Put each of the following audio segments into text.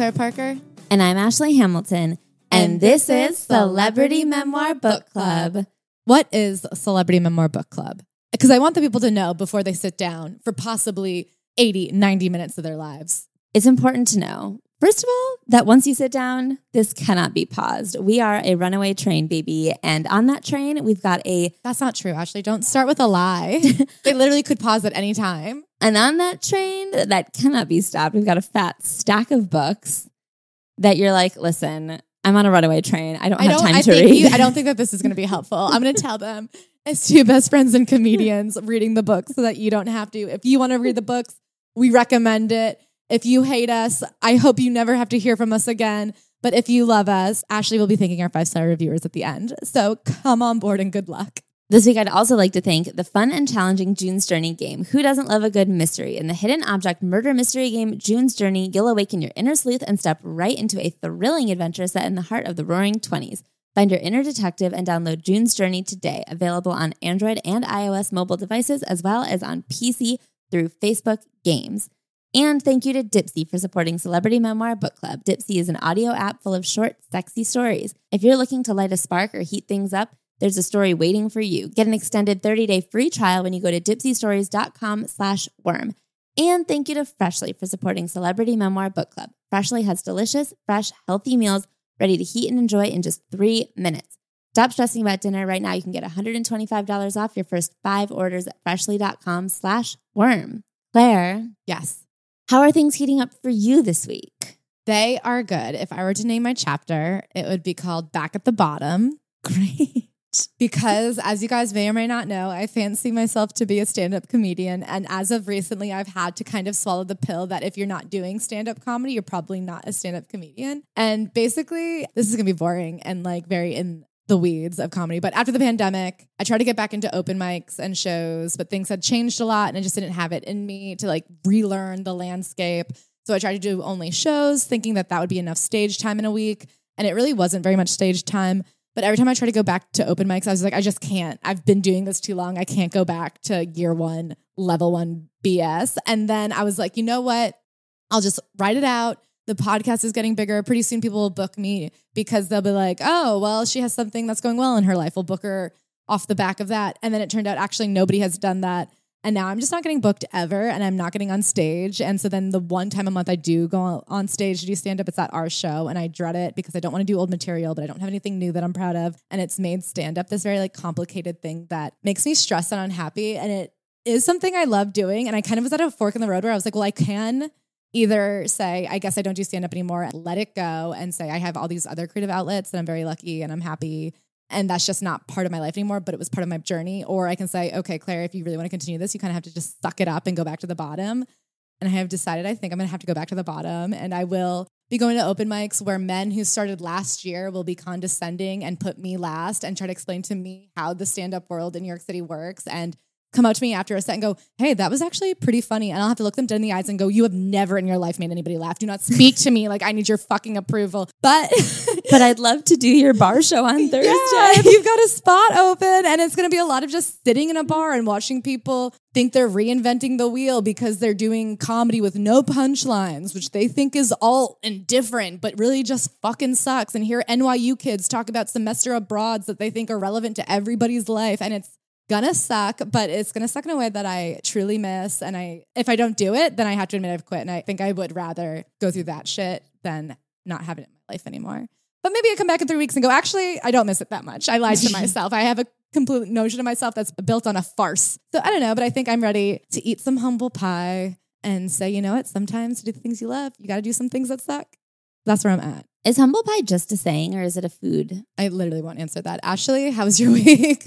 Claire Parker. And I'm Ashley Hamilton. And, and this, this is Celebrity Memoir Book Club. What is Celebrity Memoir Book Club? Because I want the people to know before they sit down for possibly 80, 90 minutes of their lives. It's important to know First of all, that once you sit down, this cannot be paused. We are a runaway train, baby. And on that train, we've got a. That's not true, Ashley. Don't start with a lie. they literally could pause at any time. And on that train, that cannot be stopped. We've got a fat stack of books that you're like, listen, I'm on a runaway train. I don't have I don't, time I to read. You, I don't think that this is going to be helpful. I'm going to tell them as two best friends and comedians reading the books so that you don't have to. If you want to read the books, we recommend it. If you hate us, I hope you never have to hear from us again. But if you love us, Ashley will be thanking our five star reviewers at the end. So come on board and good luck. This week, I'd also like to thank the fun and challenging June's Journey game. Who doesn't love a good mystery? In the hidden object murder mystery game, June's Journey, you'll awaken your inner sleuth and step right into a thrilling adventure set in the heart of the roaring 20s. Find your inner detective and download June's Journey today, available on Android and iOS mobile devices, as well as on PC through Facebook Games. And thank you to Dipsea for supporting Celebrity Memoir Book Club. Dipsea is an audio app full of short, sexy stories. If you're looking to light a spark or heat things up, there's a story waiting for you. Get an extended 30-day free trial when you go to dipseastories.com slash worm. And thank you to Freshly for supporting Celebrity Memoir Book Club. Freshly has delicious, fresh, healthy meals ready to heat and enjoy in just three minutes. Stop stressing about dinner right now. You can get $125 off your first five orders at freshly.com slash worm. Claire. Yes. How are things heating up for you this week? They are good. If I were to name my chapter, it would be called Back at the Bottom. Great. Because as you guys may or may not know, I fancy myself to be a stand up comedian. And as of recently, I've had to kind of swallow the pill that if you're not doing stand up comedy, you're probably not a stand up comedian. And basically, this is going to be boring and like very in the weeds of comedy. But after the pandemic, I tried to get back into open mics and shows, but things had changed a lot and I just didn't have it in me to like relearn the landscape. So I tried to do only shows, thinking that that would be enough stage time in a week. And it really wasn't very much stage time. But every time I try to go back to open mics, I was like, I just can't. I've been doing this too long. I can't go back to year one, level one BS. And then I was like, you know what? I'll just write it out the podcast is getting bigger. Pretty soon people will book me because they'll be like, oh, well, she has something that's going well in her life. We'll book her off the back of that. And then it turned out actually nobody has done that. And now I'm just not getting booked ever and I'm not getting on stage. And so then the one time a month I do go on stage to do stand up, it's at our show. And I dread it because I don't want to do old material, but I don't have anything new that I'm proud of. And it's made stand up this very like complicated thing that makes me stressed and unhappy. And it is something I love doing. And I kind of was at a fork in the road where I was like, well, I can either say, I guess I don't do stand up anymore, let it go and say, I have all these other creative outlets and I'm very lucky and I'm happy. And that's just not part of my life anymore, but it was part of my journey. Or I can say, okay, Claire, if you really want to continue this, you kind of have to just suck it up and go back to the bottom. And I have decided I think I'm going to have to go back to the bottom and I will be going to open mics where men who started last year will be condescending and put me last and try to explain to me how the stand up world in New York City works and come up to me after a set and go, Hey, that was actually pretty funny. And I'll have to look them dead in the eyes and go, You have never in your life made anybody laugh. Do not speak to me like I need your fucking approval. But But I'd love to do your bar show on Thursday. Yeah, if you've got a spot open and it's gonna be a lot of just sitting in a bar and watching people think they're reinventing the wheel because they're doing comedy with no punchlines, which they think is all indifferent, but really just fucking sucks. And hear NYU kids talk about semester abroads that they think are relevant to everybody's life. And it's gonna suck, but it's gonna suck in a way that I truly miss. And I, if I don't do it, then I have to admit I've quit. And I think I would rather go through that shit than not have it in my life anymore. But maybe I come back in three weeks and go, actually, I don't miss it that much. I lied to myself. I have a complete notion of myself that's built on a farce. So I don't know, but I think I'm ready to eat some humble pie and say, you know what, sometimes to do the things you love, you got to do some things that suck. That's where I'm at. Is humble pie just a saying or is it a food? I literally won't answer that. Ashley, how was your week?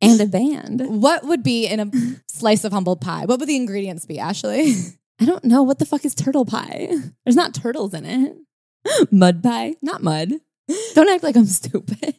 And a band. What would be in a slice of humble pie? What would the ingredients be, Ashley? I don't know. What the fuck is turtle pie? There's not turtles in it. Mud pie? Not mud. Don't act like I'm stupid.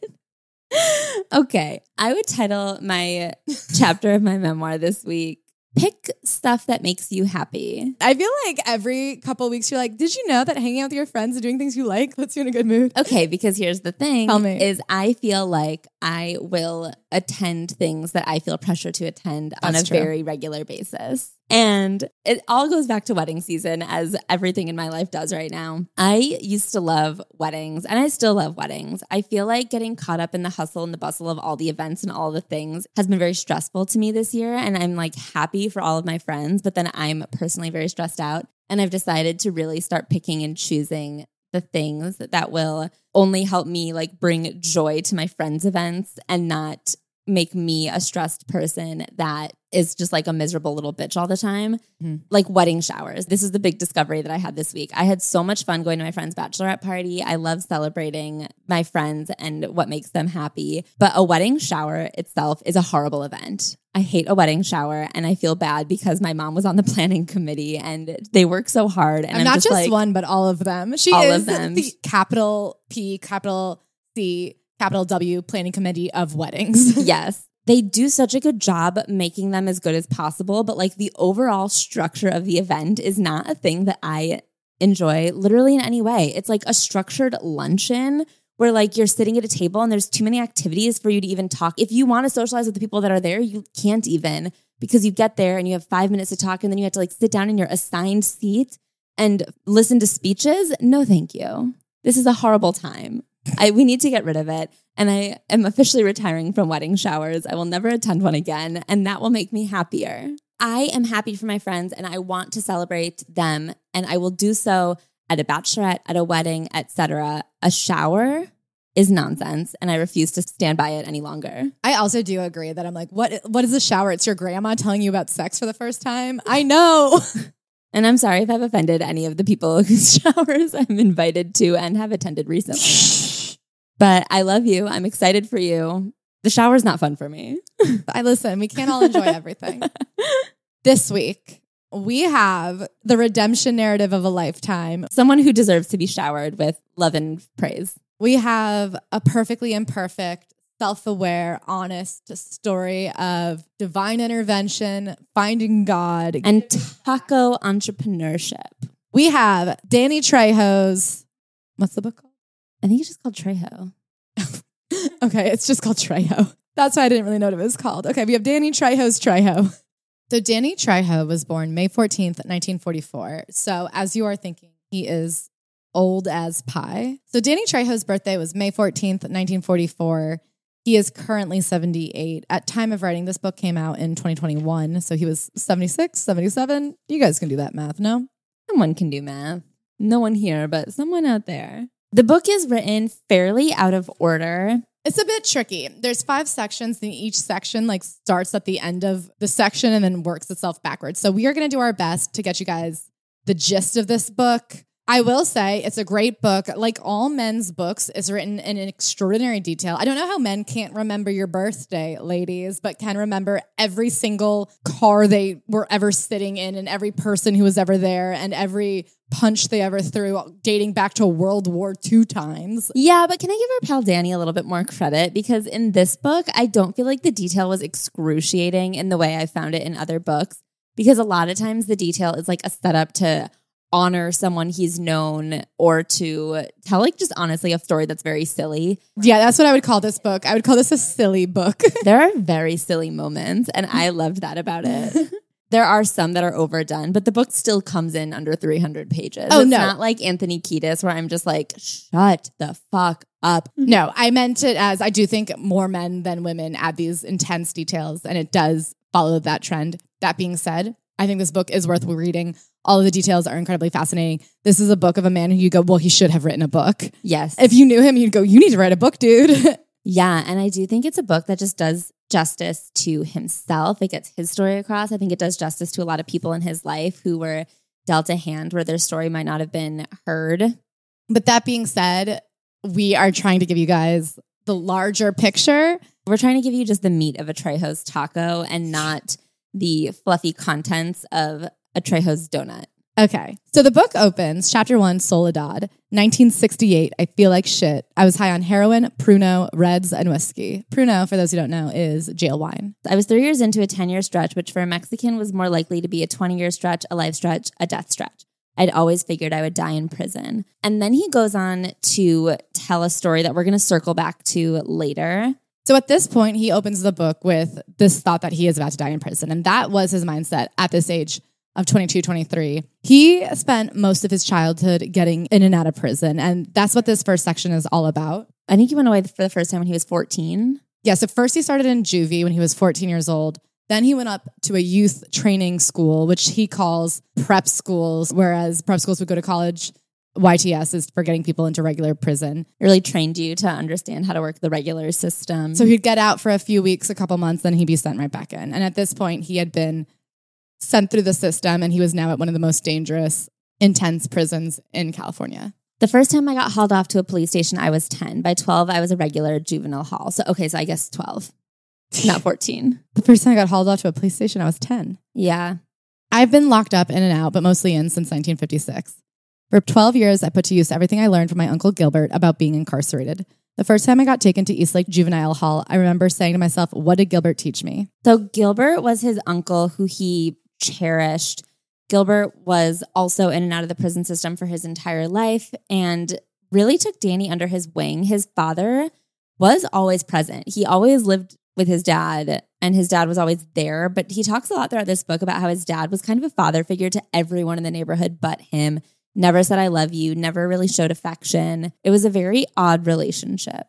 okay. I would title my chapter of my memoir this week pick stuff that makes you happy. I feel like every couple weeks you're like, did you know that hanging out with your friends and doing things you like puts you in a good mood? Okay, because here's the thing Tell me. is I feel like I will attend things that I feel pressure to attend That's on a true. very regular basis. And it all goes back to wedding season, as everything in my life does right now. I used to love weddings and I still love weddings. I feel like getting caught up in the hustle and the bustle of all the events and all the things has been very stressful to me this year. And I'm like happy for all of my friends, but then I'm personally very stressed out. And I've decided to really start picking and choosing the things that will only help me like bring joy to my friends' events and not make me a stressed person that is just like a miserable little bitch all the time. Mm-hmm. Like wedding showers. This is the big discovery that I had this week. I had so much fun going to my friend's bachelorette party. I love celebrating my friends and what makes them happy. But a wedding shower itself is a horrible event. I hate a wedding shower and I feel bad because my mom was on the planning committee and they work so hard. And, I'm not just, just like, one, but all of them. She all is of them. the capital P, capital C, capital W planning committee of weddings. yes. They do such a good job making them as good as possible, but like the overall structure of the event is not a thing that I enjoy literally in any way. It's like a structured luncheon where like you're sitting at a table and there's too many activities for you to even talk. If you want to socialize with the people that are there, you can't even because you get there and you have 5 minutes to talk and then you have to like sit down in your assigned seat and listen to speeches. No, thank you. This is a horrible time. I, we need to get rid of it. And I am officially retiring from wedding showers. I will never attend one again, and that will make me happier. I am happy for my friends and I want to celebrate them, and I will do so at a bachelorette, at a wedding, etc. A shower is nonsense and I refuse to stand by it any longer. I also do agree that I'm like, what what is a shower? It's your grandma telling you about sex for the first time? I know. and I'm sorry if I've offended any of the people whose showers I'm invited to and have attended recently. But I love you. I'm excited for you. The shower's not fun for me. I listen, we can't all enjoy everything. this week, we have the redemption narrative of a lifetime. Someone who deserves to be showered with love and praise. We have a perfectly imperfect, self aware, honest story of divine intervention, finding God, and taco entrepreneurship. We have Danny Trejo's, what's the book called? I think it's just called Trejo. okay, it's just called Trejo. That's why I didn't really know what it was called. Okay, we have Danny Trejo's Trejo. So Danny Trejo was born May 14th, 1944. So as you are thinking, he is old as pie. So Danny Trejo's birthday was May 14th, 1944. He is currently 78. At time of writing, this book came out in 2021. So he was 76, 77. You guys can do that math, no? Someone can do math. No one here, but someone out there. The book is written fairly out of order. It's a bit tricky. There's five sections, and each section like starts at the end of the section and then works itself backwards. So we are going to do our best to get you guys the gist of this book. I will say it's a great book. Like all men's books, it's written in extraordinary detail. I don't know how men can't remember your birthday, ladies, but can remember every single car they were ever sitting in and every person who was ever there and every punch they ever threw dating back to World War II times. Yeah, but can I give our pal Danny a little bit more credit? Because in this book, I don't feel like the detail was excruciating in the way I found it in other books. Because a lot of times the detail is like a setup to honor someone he's known or to tell like just honestly a story that's very silly. Yeah, that's what I would call this book. I would call this a silly book. there are very silly moments and I loved that about it. there are some that are overdone, but the book still comes in under 300 pages. Oh, it's no. not like Anthony Kiedis where I'm just like, shut the fuck up. No, I meant it as I do think more men than women add these intense details and it does follow that trend. That being said, I think this book is worth reading. All of the details are incredibly fascinating. This is a book of a man who you go, well, he should have written a book. Yes. If you knew him, you'd go, you need to write a book, dude. yeah. And I do think it's a book that just does justice to himself. It gets his story across. I think it does justice to a lot of people in his life who were dealt a hand where their story might not have been heard. But that being said, we are trying to give you guys the larger picture. We're trying to give you just the meat of a Trejo's taco and not the fluffy contents of a Trejo's donut. Okay. So the book opens, chapter one, Soledad, 1968. I feel like shit. I was high on heroin, Pruno, Reds, and whiskey. Pruno, for those who don't know, is jail wine. I was three years into a 10 year stretch, which for a Mexican was more likely to be a 20 year stretch, a life stretch, a death stretch. I'd always figured I would die in prison. And then he goes on to tell a story that we're going to circle back to later So at this point, he opens the book with this thought that he is about to die in prison. And that was his mindset at this age of 22, 23. He spent most of his childhood getting in and out of prison. And that's what this first section is all about. I think he went away for the first time when he was 14. Yeah, so first he started in juvie when he was 14 years old. Then he went up to a youth training school, which he calls prep schools, whereas prep schools would go to college. YTS is for getting people into regular prison. It really trained you to understand how to work the regular system. So he'd get out for a few weeks, a couple months, then he'd be sent right back in. And at this point, he had been sent through the system and he was now at one of the most dangerous, intense prisons in California. the first time I got hauled off to a police station, I was 10. By 12, I was a regular juvenile hall. So, okay, so I guess 12, not 14. The first time I got hauled off to a police station, I was 10. Yeah. I've been locked up in and out, but mostly in since 1956. For 12 years, I put to use everything I learned from my uncle Gilbert about being incarcerated. The first time I got taken to Eastlake Juvenile Hall, I remember saying to myself, What did Gilbert teach me? So Gilbert was his uncle who he cherished. Gilbert was also in and out of the prison system for his entire life and really took Danny under his wing. His father was always present. He always lived with his dad and his dad was always there, but he talks a lot throughout this book about how his dad was kind of a father figure to everyone in the neighborhood but him. Never said I love you, never really showed affection. It was a very odd relationship.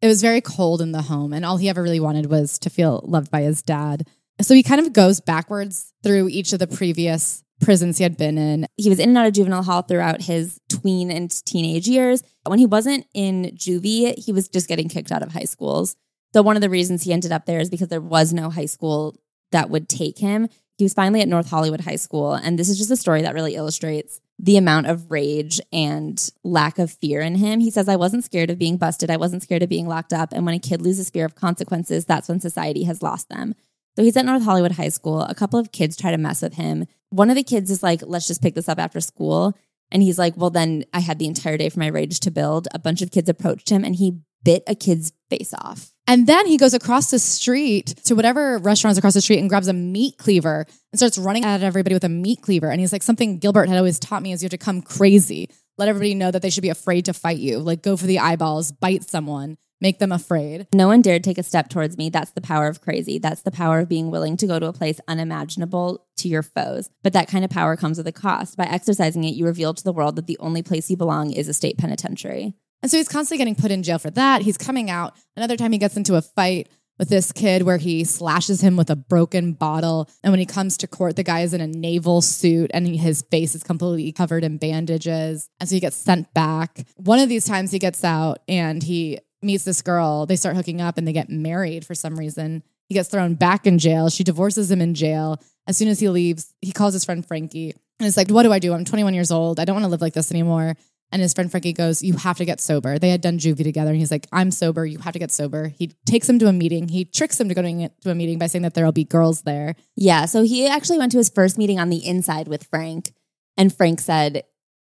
It was very cold in the home, and all he ever really wanted was to feel loved by his dad. So he kind of goes backwards through each of the previous prisons he had been in. he was in and out of juvenile hall throughout his tween and teenage years. When he wasn't in juvie, he was just getting kicked out of high schools. So one of the reasons he ended up there is because there was no high school that would take him. He was finally at North Hollywood High School. And this is just a story that really illustrates the amount of rage and lack of fear in him. He says, I wasn't scared of being busted. I wasn't scared of being locked up. And when a kid loses fear of consequences, that's when society has lost them. So he's at North Hollywood High School. A couple of kids try to mess with him. One of the kids is like, let's just pick this up after school. And he's like, well, then I had the entire day for my rage to build. A bunch of kids approached him and he bit a kid's face off. And then he goes across the street to whatever restaurants across the street and grabs a meat cleaver and starts running at everybody with a meat cleaver. And he's like, something Gilbert had always taught me is you have to come crazy. Let everybody know that they should be afraid to fight you. Like go for the eyeballs, bite someone, make them afraid. No one dared take a step towards me. That's the power of crazy. That's the power of being willing to go to a place unimaginable to your foes. But that kind of power comes with a cost. By exercising it, you reveal to the world that the only place you belong is a state penitentiary. And so he's constantly getting put in jail for that. He's coming out. Another time he gets into a fight with this kid where he slashes him with a broken bottle. And when he comes to court, the guy is in a naval suit and his face is completely covered in bandages. And so he gets sent back. One of these times he gets out and he meets this girl. They start hooking up and they get married for some reason. He gets thrown back in jail. She divorces him in jail. As soon as he leaves, he calls his friend Frankie and it's like, What do I do? I'm 21 years old. I don't want to live like this anymore. And his friend Frankie goes, You have to get sober. They had done juvie together. And he's like, I'm sober. You have to get sober. He takes him to a meeting. He tricks him to going to a meeting by saying that there'll be girls there. Yeah. So he actually went to his first meeting on the inside with Frank. And Frank said,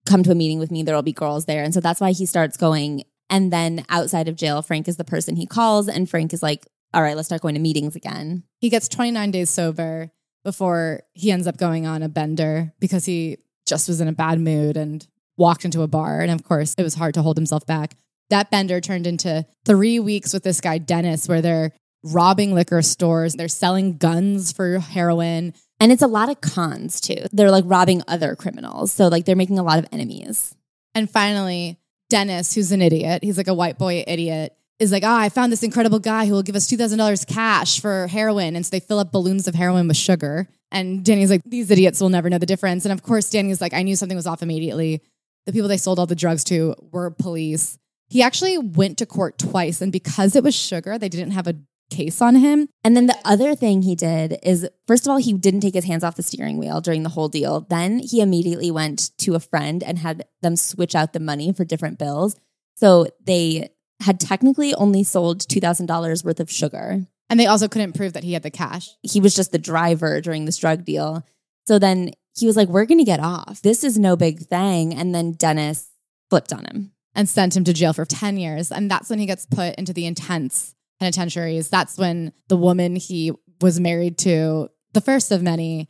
Come to a meeting with me. There will be girls there. And so that's why he starts going. And then outside of jail, Frank is the person he calls. And Frank is like, All right, let's start going to meetings again. He gets 29 days sober before he ends up going on a bender because he just was in a bad mood and walked into a bar. And of course, it was hard to hold himself back. That bender turned into three weeks with this guy, Dennis, where they're robbing liquor stores, they're selling guns for heroin. And it's a lot of cons too. They're like robbing other criminals. So like they're making a lot of enemies. And finally, Dennis, who's an idiot, he's like a white boy idiot, is like, ah, I found this incredible guy who will give us $2,000 cash for heroin. And so they fill up balloons of heroin with sugar. And Danny's like, these idiots will never know the difference. And of course, Danny's like, I knew something was off immediately. The people they sold all the drugs to were police. He actually went to court twice. And because it was sugar, they didn't have a case on him. And then the other thing he did is, first of all, he didn't take his hands off the steering wheel during the whole deal. Then he immediately went to a friend and had them switch out the money for different bills. So they had technically only sold $2,000 worth of sugar. And they also couldn't prove that he had the cash. He was just the driver during this drug deal. So then he was like, We're going to get off. This is no big thing. And then Dennis flipped on him. and sent him to jail for 10 years. And that's when he gets put into the intense penitentiaries. That's when the woman he was married to, the first of many,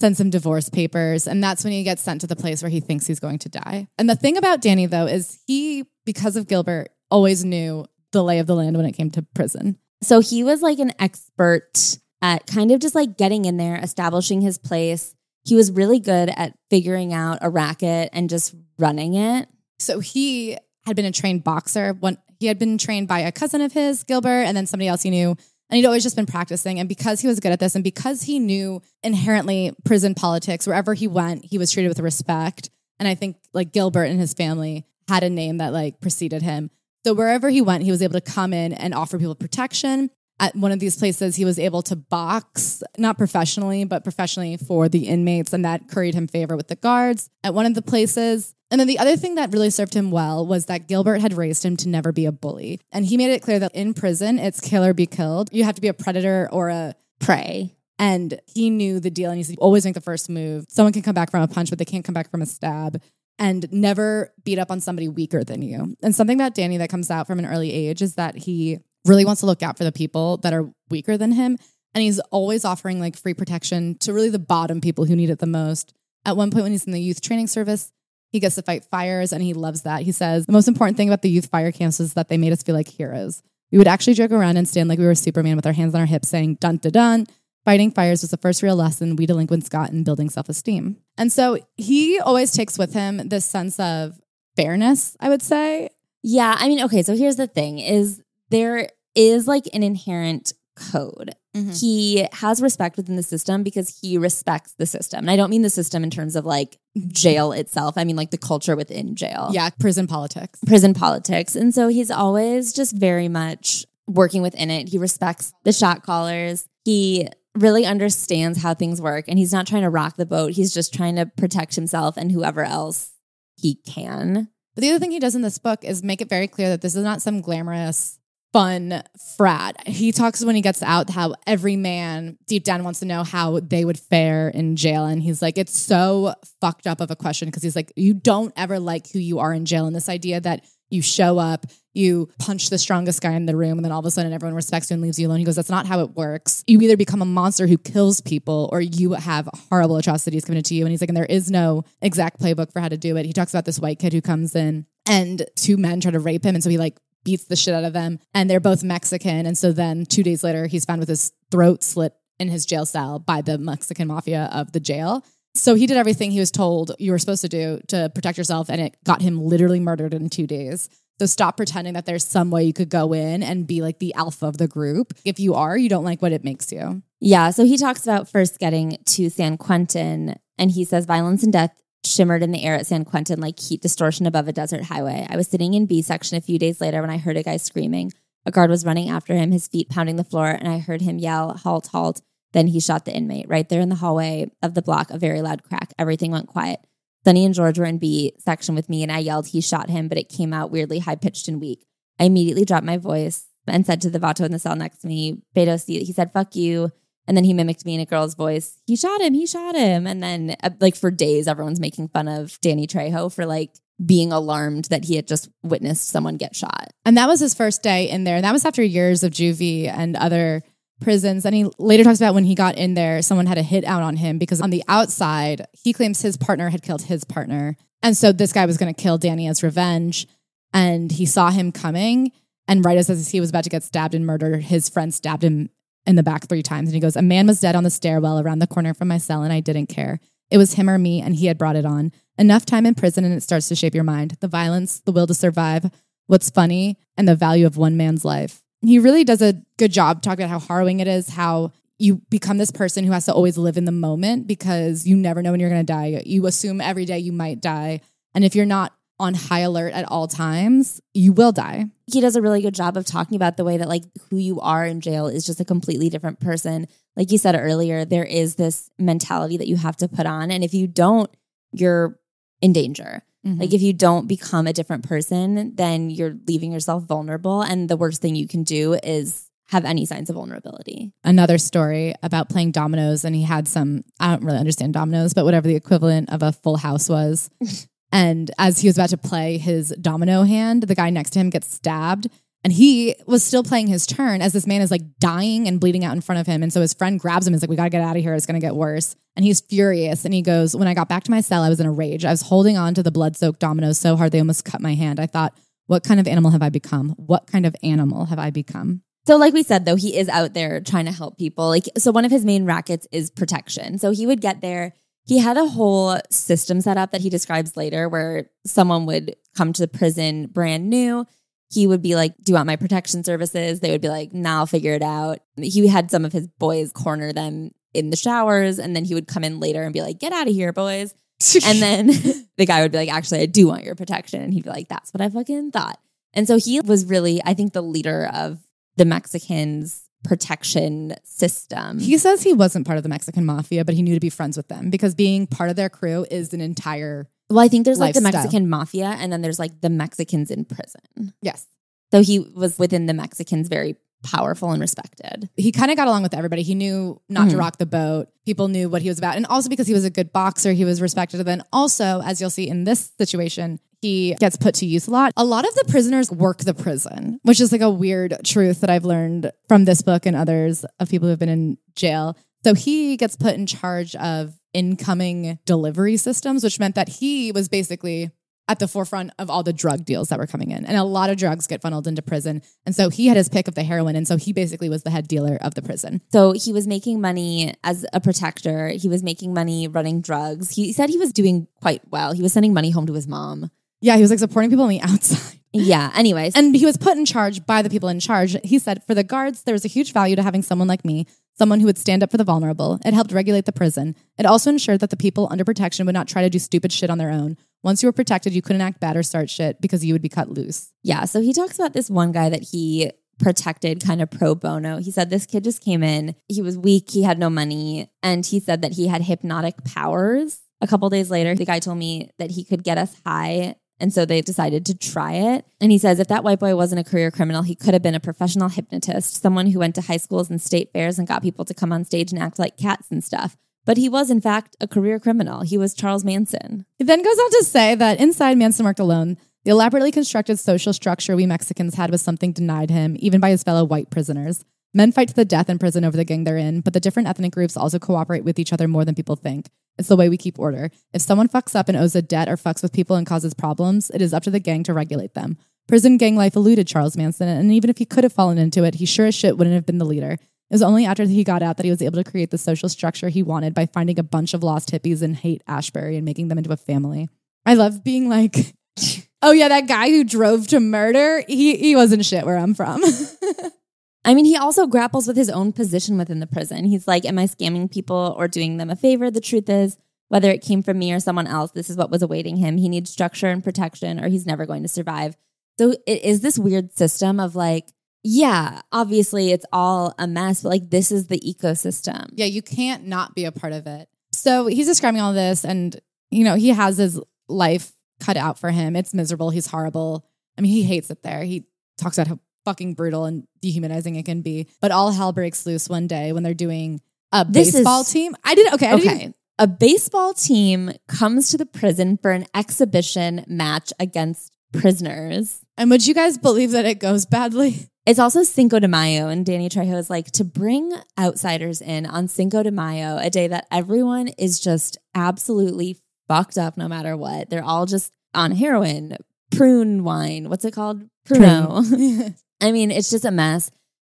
sends him divorce papers. And that's when he gets sent to the place where he thinks he's going to die. And the thing about Danny, though, is he, because of Gilbert, always knew the lay of the land when it came to prison. So he was like an expert at kind of just like getting in there, establishing his place. He was really good at figuring out a racket and just running it. So he had been a trained boxer. He had been trained by a cousin of his, Gilbert, and then somebody else he knew. And he'd always just been practicing. And because he was good at this, and because he knew inherently prison politics, wherever he went, he was treated with respect. And I think like Gilbert and his family had a name that like preceded him. So wherever he went, he was able to come in and offer people protection. At one of these places, he was able to box, not professionally, but professionally for the inmates, and that curried him favor with the guards. At one of the places, and then the other thing that really served him well was that Gilbert had raised him to never be a bully. And he made it clear that in prison, it's kill or be killed. You have to be a predator or a Prey. and he knew the deal and he said, always make the first move. Someone can come back from a punch, but they can't come back from a stab. And never beat up on somebody weaker than you. And something about Danny that comes out from an early age is that he really wants to look out for the people that are weaker than him. And he's always offering like free protection to really the bottom people who need it the most. At one point, when he's in the youth training service, he gets to fight fires and he loves that. He says, The most important thing about the youth fire camps is that they made us feel like heroes. We would actually joke around and stand like we were Superman with our hands on our hips saying, dun dun dun. Fighting fires was the first real lesson we delinquents got in building self esteem. And so he always takes with him this sense of fairness, I would say. Yeah, I mean, okay, so here's the thing is there is like an inherent code. Mhm. He has respect within the system because he respects the system. And I don't mean the system in terms of like jail itself. I mean like the culture within jail. Yeah, prison politics. Prison politics. And so he's always just very much working within it. He respects the shot callers. He really understands how things work and he's not trying to rock the boat. He's just trying to protect himself and whoever else he can. But the other thing he does in this book is make it very clear that this is not some glamorous, fun frat. He talks when he gets out how every man deep down wants to know how they would fare in jail. And he's like, it's so fucked up of a question because he's like, you don't ever like who you are in jail. And this idea that you show up, you punch the strongest guy in the room, and then all of a sudden everyone respects you and leaves you alone. He goes, That's not how it works. You either become a monster who kills people or you have horrible atrocities committed to you. And he's like, And there is no exact playbook for how to do it. He talks about this white kid who comes in and two men try to rape him. And so he like beats the shit out of them. And they're both Mexican. And so then two days later, he's found with his throat slit in his jail cell by the Mexican mafia of the jail. So he did everything he was told you were supposed to do to protect yourself, and it got him literally murdered in two days. So stop pretending that there's some way you could go in and be like the alpha of the group. If you are, you don't like what it makes you. Yeah. So he talks about first getting to San Quentin, and he says violence and death shimmered in the air at San Quentin like heat distortion above a desert highway. I was sitting in B section a few days later when I heard a guy screaming. A guard was running after him, his feet pounding the floor, and I heard him yell, Halt, halt. Then he shot the inmate right there in the hallway of the block, a very loud crack. Everything went quiet. Sunny and George were in B section with me, and I yelled, He shot him, but it came out weirdly high pitched and weak. I immediately dropped my voice and said to the vato in the cell next to me, Beto, see, he said, fuck you. And then he mimicked me in a girl's voice. He shot him. He shot him. And then, uh, like, for days, everyone's making fun of Danny Trejo for like being alarmed that he had just witnessed someone get shot. And that was his first day in there. And that was after years of juvie and other prisons. And he later talks about when he got in there, someone had a hit out on him because on the outside, he claims his partner had killed his partner. And so this guy was going to kill Danny as revenge. And he saw him coming. And right as he was about to get stabbed and murdered, his friend stabbed him in the back three times. And he goes, A man was dead on the stairwell around the corner from my cell, and I didn't care. It was him or me, and he had brought it on. Enough time in prison, and it starts to shape your mind the violence, the will to survive, what's funny, and the value of one man's life. He really does a good job talking about how harrowing it is, how you become this person who has to always live in the moment because you never know when you're going to die. You assume every day you might die. And if you're not on high alert at all times, you will die. He does a really good job of talking about the way that, like, who you are in jail is just a completely different person. Like you said earlier, there is this mentality that you have to put on. And if you don't, you're in danger. Mm-hmm. Like if you don't become a different person, then you're leaving yourself vulnerable. And the worst thing you can do is have any signs of vulnerability. another story about playing dominoes and he had some I don't really understand dominoes, but whatever the equivalent of a full house was. and as he was about to play his domino hand, the guy next to him gets stabbed and he was still playing his turn as this man is like dying and bleeding out in front of him. And so his friend grabs him and is like, We gotta get out of here. It's gonna get worse. And he's furious. And he goes, When I got back to my cell, I was in a rage. I was holding on to the blood soaked dominoes so hard they almost cut my hand. I thought, What kind of animal have I become? What kind of animal have I become? So, like we said, though, he is out there trying to help people. Like, so one of his main rackets is protection. So he would get there. He had a whole system set up that he describes later where someone would come to the prison brand new. He would be like, Do you want my protection services? They would be like, Nah, I'll figure it out. He had some of his boys corner them in the showers. And then he would come in later and be like, Get out of here, boys. and then the guy would be like, Actually, I do want your protection. And he'd be like, That's what I fucking thought. And so he was really, I think, the leader of the Mexicans protection system. He says he wasn't part of the Mexican mafia, but he knew to be friends with them because being part of their crew is an entire well, I think there's like the. Mexican mafia and then there's like the Mexicans in prison. yes. So he was within the Mexicans very powerful and respected. He kind of got along with everybody. He knew not to Mhm. rock the boat. People knew what he was about. And also because he was a good boxer, he was respected. And then also, as you'll see in this situation, he gets put to use a lot. A lot of the prisoners work the prison, which is like a weird truth that I've learned from this book and others of people who have been in jail. So he gets put in charge of incoming delivery systems, which meant that he was basically at the forefront of all the drug deals that were coming in. And a lot of drugs get funneled into prison. And so he had his pick of the heroin. And so he basically was the head dealer of the prison. So he was making money as a protector. He was making money running drugs. He said he was doing quite well. He was sending money home to his mom. Yeah, he was like supporting people on the outside. Yeah. Anyways, And he was put in charge by the people in charge. He said, for the guards, there was a huge value to having someone like me, someone who would stand up for the vulnerable. It helped regulate the prison. It also ensured that the people under protection would not try to do stupid shit on their own. Once you were protected, you couldn't act bad or start shit because you would be cut loose. Yeah. So he talks about this one guy that he protected kind of pro bono. He said this kid just came in. He was weak. He had no money. And he said that he had hypnotic powers. A couple days later, the guy told me that he could get us high. And so they decided to try it. And he says if that white boy wasn't a career criminal, he could have been a professional hypnotist, someone who went to high schools and state fairs and got people to come on stage and act like cats and stuff. But he was, in fact, a career criminal. He was Charles Manson. He then goes on to say that inside Manson worked alone. The elaborately constructed social structure we Mexicans had was something denied him, even by his fellow white prisoners. Men fight to the death in prison over the gang they're in, but the different ethnic groups also cooperate with each other more than people think. It's the way we keep order. If someone fucks up and owes a debt or fucks with people and causes problems, it is up to the gang to regulate them. Prison gang life eluded Charles Manson, and even if he could have fallen into it, he sure as shit wouldn't have been the leader. It was only after he got out that he was able to create the social structure he wanted by finding a bunch of lost hippies in Haight Ashbury and making them into a family. I love being like, oh yeah, that guy who drove to murder, he he wasn't shit where I'm from. I mean, he also grapples with his own position within the prison. He's like, Am I scamming people or doing them a favor? The truth is, whether it came from me or someone else, this is what was awaiting him. He needs structure and protection, or he's never going to survive. So it is this weird system of like, yeah, obviously it's all a mess, but like, this is the ecosystem. yeah, you can't not be a part of it. So he's describing all this, and you know he has his life cut out for him. It's miserable. He's horrible. I mean, he hates it there. He talks about how fucking brutal and dehumanizing it can be. But all hell breaks loose one day when they're doing a This is- baseball team. I didn't. Okay. I didn't Okay. A baseball team comes to the prison for an exhibition match against prisoners. And would you guys believe that it goes badly? It's also Cinco de Mayo, and Danny Trejo is like to bring outsiders in on Cinco de Mayo, a day that everyone is just absolutely fucked up no matter what. They're all just on heroin, prune wine. What's it called? Pruno. I mean, it's just a mess.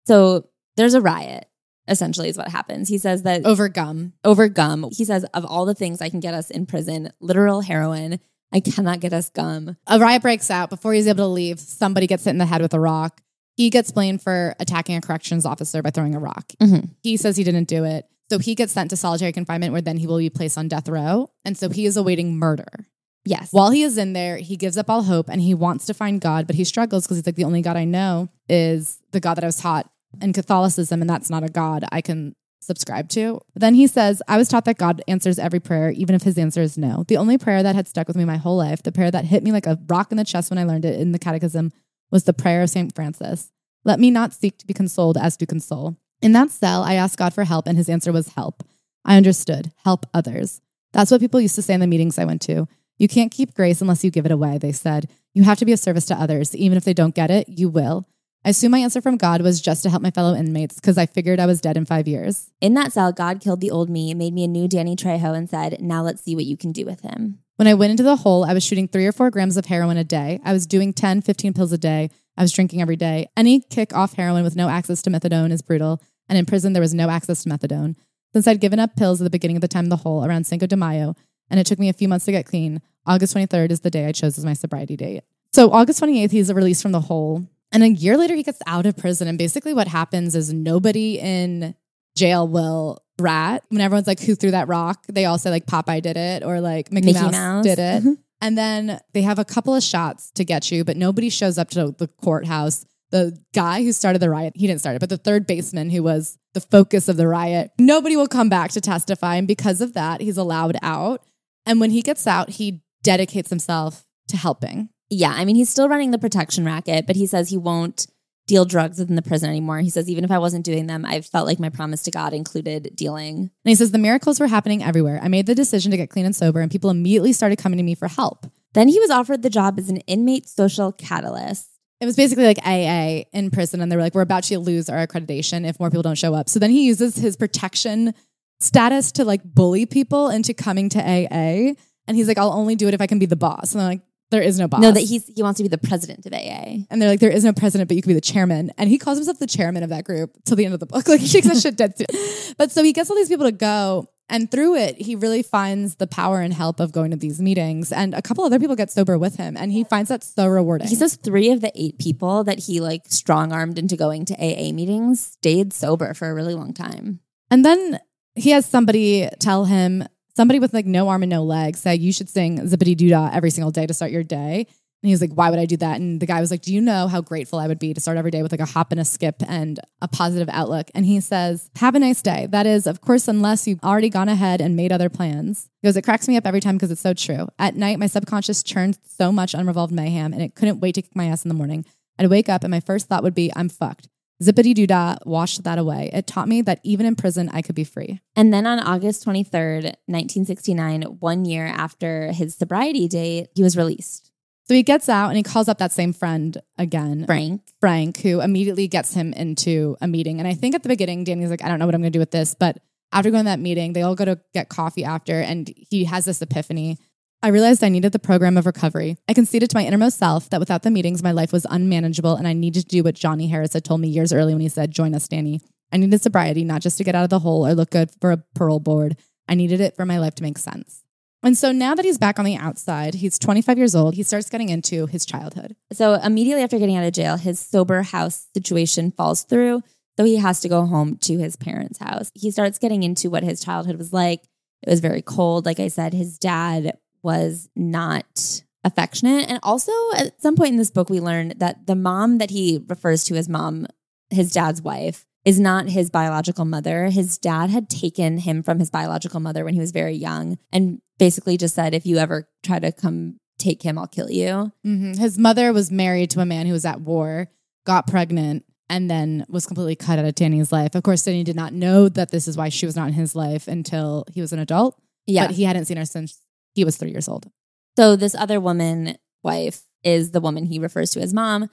So there's a riot, essentially, is what happens. He says that Over gum. over gum, he says, of all the things I can get us in prison, literal heroin, I cannot get us gum. A riot breaks out. Before he's able to leave, somebody gets hit in the head with a rock. He gets blamed for attacking a corrections officer by throwing a rock. Mhm. He says he didn't do it. So he gets sent to solitary confinement where then he will be placed on death row. And so he is awaiting murder. Yes. While he is in there, he gives up all hope and he wants to find God, but he struggles because he's like, the only God I know is the God that I was taught in Catholicism, and that's not a God I can subscribe to. Then he says, I was taught that God answers every prayer, even if his answer is no. The only prayer that had stuck with me my whole life, the prayer that hit me like a rock in the chest when I learned it in the catechism, was the prayer of St. Francis. Let me not seek to be consoled as to console. In that cell, I asked God for help, and his answer was help. I understood. Help others. That's what people used to say in the meetings I went to. You can't keep grace unless you give it away, they said. You have to be of service to others. Even if they don't get it, you will. I assume my answer from God was just to help my fellow inmates because I figured I was dead in five years. In that cell, God killed the old me, made me a new Danny Trejo, and said, Now let's see what you can do with him. When I went into the hole, I was shooting three or four grams of heroin a day. I was doing 10, 15 pills a day. I was drinking every day. Any kick off heroin with no access to methadone is brutal. And in prison, there was no access to methadone. Since I'd given up pills at the beginning of the time of the hole around Cinco de Mayo, and it took me a few months to get clean, August 23rd is the day I chose as my sobriety date. So August 28th, he's released from the hole. And a year later, he gets out of prison. And basically, what happens is nobody in jail will rat. When everyone's like, who threw that rock? They all say, like, Popeye did it or like Mickey, Mickey Mouse, Mouse. did it. Mm-hmm. and then they have a couple of shots to get you, but nobody shows up to the courthouse. The guy who started the riot, he didn't start it, but the third baseman who was the focus of the riot, nobody will come back to testify. And because of that, he's allowed out. And when he gets out, he dedicates himself to helping. Yeah, I mean, he's still running the protection racket, but he says he won't deal drugs within the prison anymore. He says, even if I wasn't doing them, I felt like my promise to God included dealing. And he says, the miracles were happening everywhere. I made the decision to get clean and sober, and people immediately started coming to me for help. Then he was offered the job as an inmate social catalyst. It was basically like AA in prison, and they were like, we're about to lose our accreditation if more people don't show up. So then he uses his protection status to like bully people into coming to AA. And he's like, I'll only do it if I can be the boss. And I'm like, there is no boss. No, that he's he wants to be the president of AA. And they're like, there is no president, but you can be the chairman. And he calls himself the chairman of that group till the end of the book. Like he takes that shit dead serious. But so he gets all these people to go. And through it, he really finds the power and help of going to these meetings. And a couple other people get sober with him. And he finds that so rewarding. He says three of the eight people that he like strong armed into going to AA meetings stayed sober for a really long time. And then he has somebody tell him, somebody with like no arm and no leg, said you should sing Zippity Doo Dah every single day to start your day. And he was like, why would I do that? And the guy was like, do you know how grateful I would be to start every day with like a hop and a skip and a positive outlook? And he says, have a nice day. That is, of course, unless you've already gone ahead and made other plans. He goes, it cracks me up every time because it's so true. At night, my subconscious churned so much unrevolved mayhem and it couldn't wait to kick my ass in the morning. I'd wake up and my first thought would be, I'm fucked. Zippity doo dah washed that away. It taught me that even in prison, I could be free. And then on August 23rd, 1969, one year after his sobriety date, he was released. So he gets out and he calls up that same friend again, Frank. Frank, who immediately gets him into a meeting. And I think at the beginning, Danny's like, I don't know what I'm going to do with this. But after going to that meeting, they all go to get coffee after, and he has this epiphany. I realized I needed the program of recovery. I conceded to my innermost self that without the meetings, my life was unmanageable, and I needed to do what Johnny Harris had told me years early when he said, Join us, Danny. I needed sobriety, not just to get out of the hole or look good for a parole board. I needed it for my life to make sense. And so now that he's back on the outside, he's 25 years old, he starts getting into his childhood. So immediately after getting out of jail, his sober house situation falls through. So he has to go home to his parents' house. He starts getting into what his childhood was like. It was very cold. Like I said, his dad was not affectionate. And also, at some point in this book, we learned that the mom that he refers to as mom, his dad's wife, is not his biological mother. His dad had taken him from his biological mother when he was very young and basically just said, if you ever try to come take him, I'll kill you. Mhm. His mother was married to a man who was at war, got pregnant, and then was completely cut out of Danny's life. Of course, Danny did not know that this is why she was not in his life until he was an adult. Yeah. But he hadn't seen her since he was three years old. So this other woman, wife, is the woman he refers to as mom.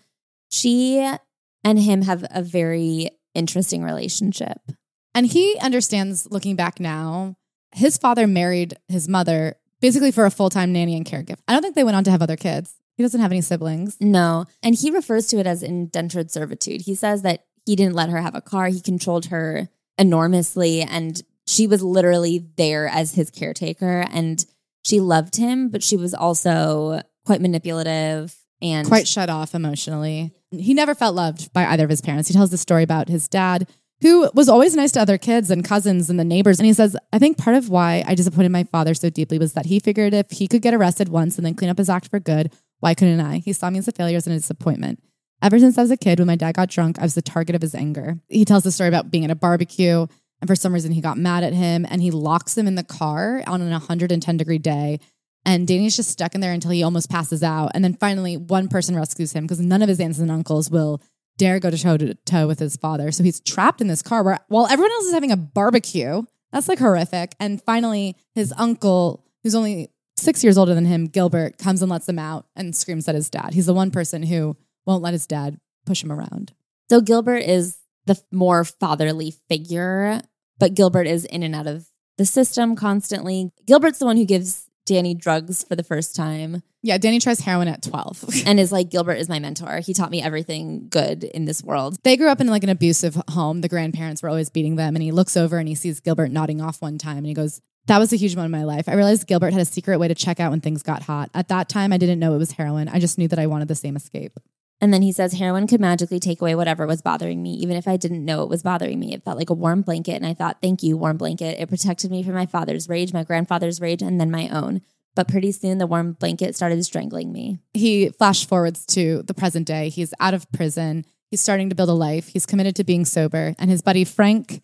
She and him have a very interesting relationship. And he understands looking back now, his father married his mother basically for a full time nanny and caregiver. I don't think they went on to have other kids. He doesn't have any siblings. No. And he refers to it as indentured servitude. He says that he didn't let her have a car, he controlled her enormously. And she was literally there as his caretaker. And she loved him, but she was also quite manipulative and quite shut off emotionally. He never felt loved by either of his parents. He tells the story about his dad, who was always nice to other kids and cousins and the neighbors. And he says, I think part of why I disappointed my father so deeply was that he figured if he could get arrested once and then clean up his act for good, why couldn't I? He saw me as a failure and a disappointment. Ever since I was a kid, when my dad got drunk, I was the target of his anger. He tells the story about being at a barbecue, and for some reason, he got mad at him and he locks him in the car on an 110 degree day. And Danny's just stuck in there until he almost passes out. And then finally, one person rescues him because none of his aunts and uncles will dare go to toe to toe with his father. So he's trapped in this car where, while everyone else is having a barbecue, that's like horrific. And finally, his uncle, who's only six years older than him, Gilbert, comes and lets him out and screams at his dad. He's the one person who won't let his dad push him around. So Gilbert is the more fatherly figure, but Gilbert is in and out of the system constantly. Gilbert's the one who gives Danny drugs for the first time Yeah, Danny tries heroin at 12. and is like, Gilbert is my mentor. He taught me everything good in this world. they grew up in like an abusive home. The grandparents were always beating them. And he looks over and he sees Gilbert nodding off one time and he goes, That was a huge moment in my life. I realized Gilbert had a secret way to check out when things got hot. At that time, I didn't know it was heroin. I just knew that I wanted the same escape. And then he says heroin could magically take away whatever was bothering me, even if I didn't know it was bothering me. It felt like a warm blanket. And I thought, thank you, warm blanket. It protected me from my father's rage, my grandfather's rage, and then my own. But pretty soon the warm blanket started strangling me. He flash forwards to the present day. He's out of prison. He's starting to build a life. He's committed to being sober. And his buddy Frank,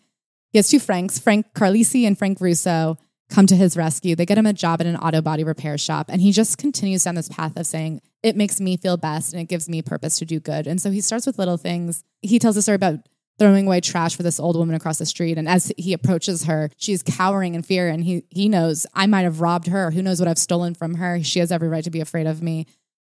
he has two Franks, Frank Carlisi and Frank Russo, come to his rescue. They get him a job at an auto body repair shop. And he just continues down this path of saying, it makes me feel best and it gives me purpose to do good. And so he starts with little things. He tells a story about throwing away trash for this old woman across the street. And as he approaches her, she's cowering in fear. And he he knows I might have robbed her. Who knows what I've stolen from her? She has every right to be afraid of me.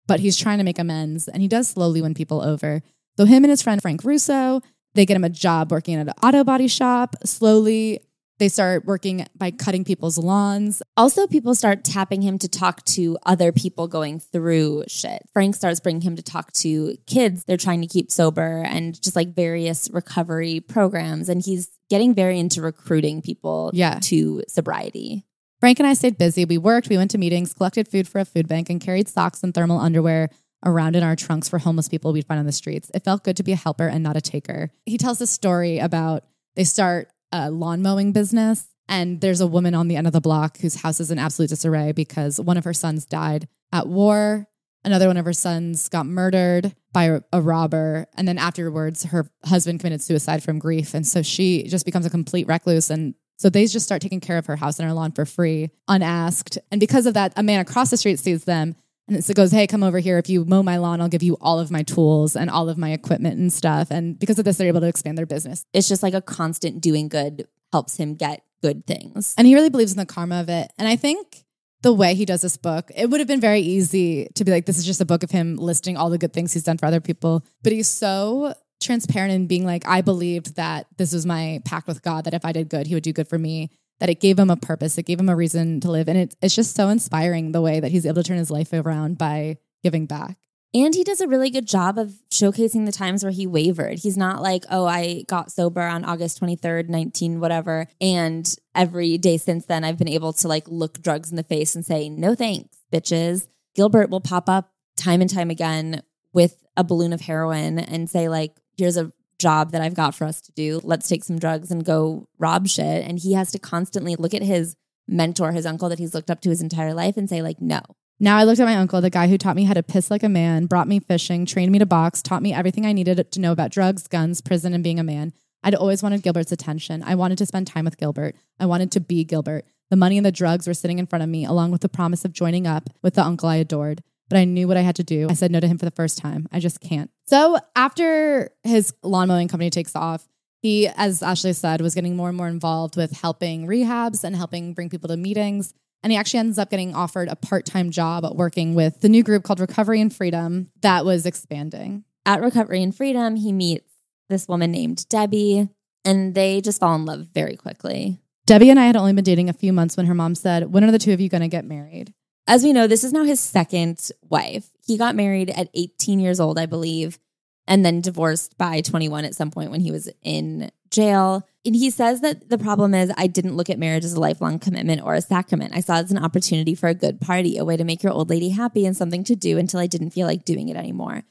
But he's trying to make amends, and he does slowly win people over. So him and his friend Frank Russo, they get him a job working at an auto body shop. Slowly, they start working by cutting people's lawns. Also, people start tapping him to talk to other people going through shit. Frank starts bringing him to talk to kids they're trying to keep sober and just like various recovery programs. And he's getting very into recruiting people Yeah. to sobriety. Frank and I stayed busy. We worked, we went to meetings, collected food for a food bank, and carried socks and thermal underwear around in our trunks for homeless people we'd find on the streets. It felt good to be a helper and not a taker. He tells a story about they start a lawn mowing business, and there's a woman on the end of the block whose house is in absolute disarray because one of her sons died at war. Another one of her sons got murdered by a, robber. And then afterwards, her husband committed suicide from grief. And so she just becomes a complete recluse and so they just start taking care of her house and her lawn for free, unasked. And because of that, a man across the street sees them and it goes, Hey, come over here. If you mow my lawn, I'll give you all of my tools and all of my equipment and stuff. And because of this, they're able to expand their business. It's just like a constant doing good helps him get good things. And he really believes in the karma of it. And I think the way he does this book, it would have been very easy to be like, this is just a book of him listing all the good things he's done for other people. But he's so transparent in being like, I believed that this was my pact with God, that if I did good, he would do good for me, that it gave him a purpose, it gave him a reason to live. And it, it's just so inspiring the way that he's able to turn his life around by giving back. And he does a really good job of showcasing the times where he wavered. He's not like, oh, I got sober on August 23rd, 19, whatever. And every day since then, I've been able to like look drugs in the face and say, no thanks, bitches. Gilbert will pop up time and time again with a balloon of heroin and say, like, here's a job that I've got for us to do. Let's take some drugs and go rob shit. And he has to constantly look at his mentor, his uncle that he's looked up to his entire life and say, like, no, Now I looked at my uncle, the guy who taught me how to piss like a man, brought me fishing, trained me to box, taught me everything I needed to know about drugs, guns, prison, and being a man. I'd always wanted Gilbert's attention. I wanted to spend time with Gilbert. I wanted to be Gilbert. The money and the drugs were sitting in front of me, along with the promise of joining up with the uncle I adored. But I knew what I had to do. I said no to him for the first time. I just can't. So after his lawn mowing company takes off, he, as Ashley said, was getting more and more involved with helping rehabs and helping bring people to meetings. And he actually ends up getting offered a part time job working with the new group called Recovery and Freedom that was expanding. at Recovery and Freedom, he meets this woman named Debbie, and they just fall in love very quickly. Debbie and I had only been dating a few months when her mom said, When are the two of you going to get married? As we know, this is now his second wife. He got married at 18 years old, I believe, and then divorced by 21 at some point when he was in jail. And he says that the problem is I didn't look at marriage as a lifelong commitment or a sacrament. I saw it as an opportunity for a good party, a way to make your old lady happy and something to do until I didn't feel like doing it anymore.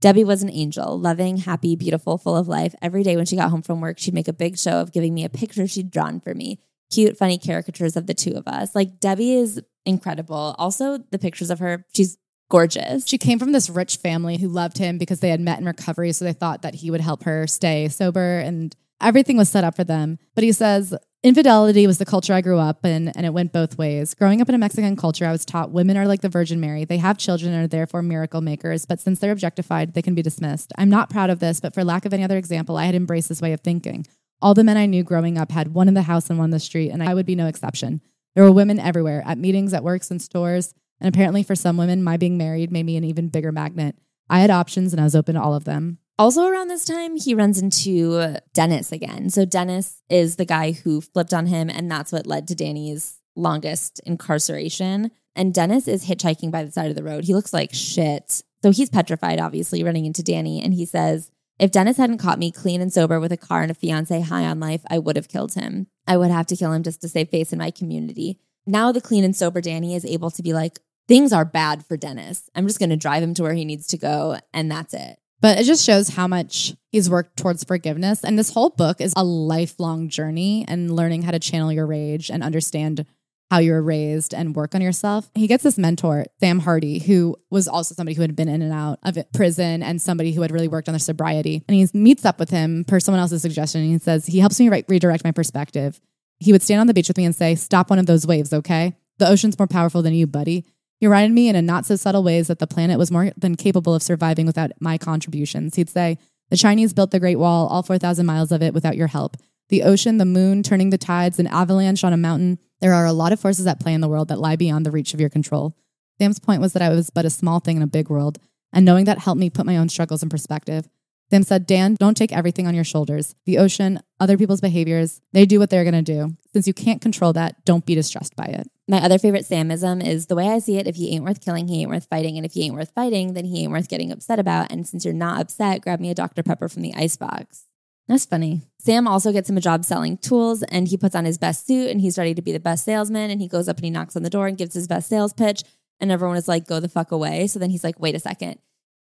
Debbie was an angel, loving, happy, beautiful, full of life. Every day when she got home from work, she'd make a big show of giving me a picture she'd drawn for me. Cute, funny caricatures of the two of us. Like Debbie is incredible. Also, the pictures of her, she's gorgeous. She came from this rich family who loved him because they had met in recovery. So they thought that he would help her stay sober and everything was set up for them. But he says, Infidelity was the culture I grew up in, and it went both ways. Growing up in a Mexican culture, I was taught women are like the Virgin Mary. They have children and are therefore miracle makers, but since they're objectified, they can be dismissed. I'm not proud of this, but for lack of any other example, I had embraced this way of thinking. All the men I knew growing up had one in the house and one in the street, and I would be no exception. There were women everywhere, at meetings, at works, and stores, and apparently for some women, my being married made me an even bigger magnet. I had options, and I was open to all of them. Also, around this time, he runs into Dennis again. So, Dennis is the guy who flipped on him, and that's what led to Danny's longest incarceration. And Dennis is hitchhiking by the side of the road. He looks like shit. So he's petrified, obviously, running into Danny. And he says, If Dennis hadn't caught me clean and sober with a car and a fiance high on life, I would have killed him. I would have to kill him just to save face in my community. Now the clean and sober Danny is able to be like, Things are bad for Dennis. I'm just going to drive him to where he needs to go. And that's it. But it just shows how much he's worked towards forgiveness. And this whole book is a lifelong journey and learning how to channel your rage and understand how you were raised and work on yourself. He gets this mentor, Sam Hardy, who was also somebody who had been in and out of prison and somebody who had really worked on their sobriety. And he meets up with him per someone else's suggestion. And he says, he helps me re- redirect my perspective. He would stand on the beach with me and say, Stop one of those waves, okay? The ocean's more powerful than you, buddy. He reminded me in a not so subtle ways that the planet was more than capable of surviving without my contributions. He'd say, The Chinese built the Great Wall, all 4,000 miles of it, without your help. The ocean, the moon, turning the tides, an avalanche on a mountain. There are a lot of forces at play in the world that lie beyond the reach of your control. Sam's point was that I was but a small thing in a big world, and knowing that helped me put my own struggles in perspective. Sam said, Dan, don't take everything on your shoulders. The ocean, other people's behaviors, they do what they're going to do. Since you can't control that, don't be distressed by it. My other favorite Samism is the way I see it if he ain't worth killing, he ain't worth fighting. And if he ain't worth fighting, then he ain't worth getting upset about. And since you're not upset, grab me a Dr. Pepper from the icebox. That's funny. Sam also gets him a job selling tools and he puts on his best suit and he's ready to be the best salesman. And he goes up and he knocks on the door and gives his best sales pitch. And everyone is like, go the fuck away. So then he's like, wait a second.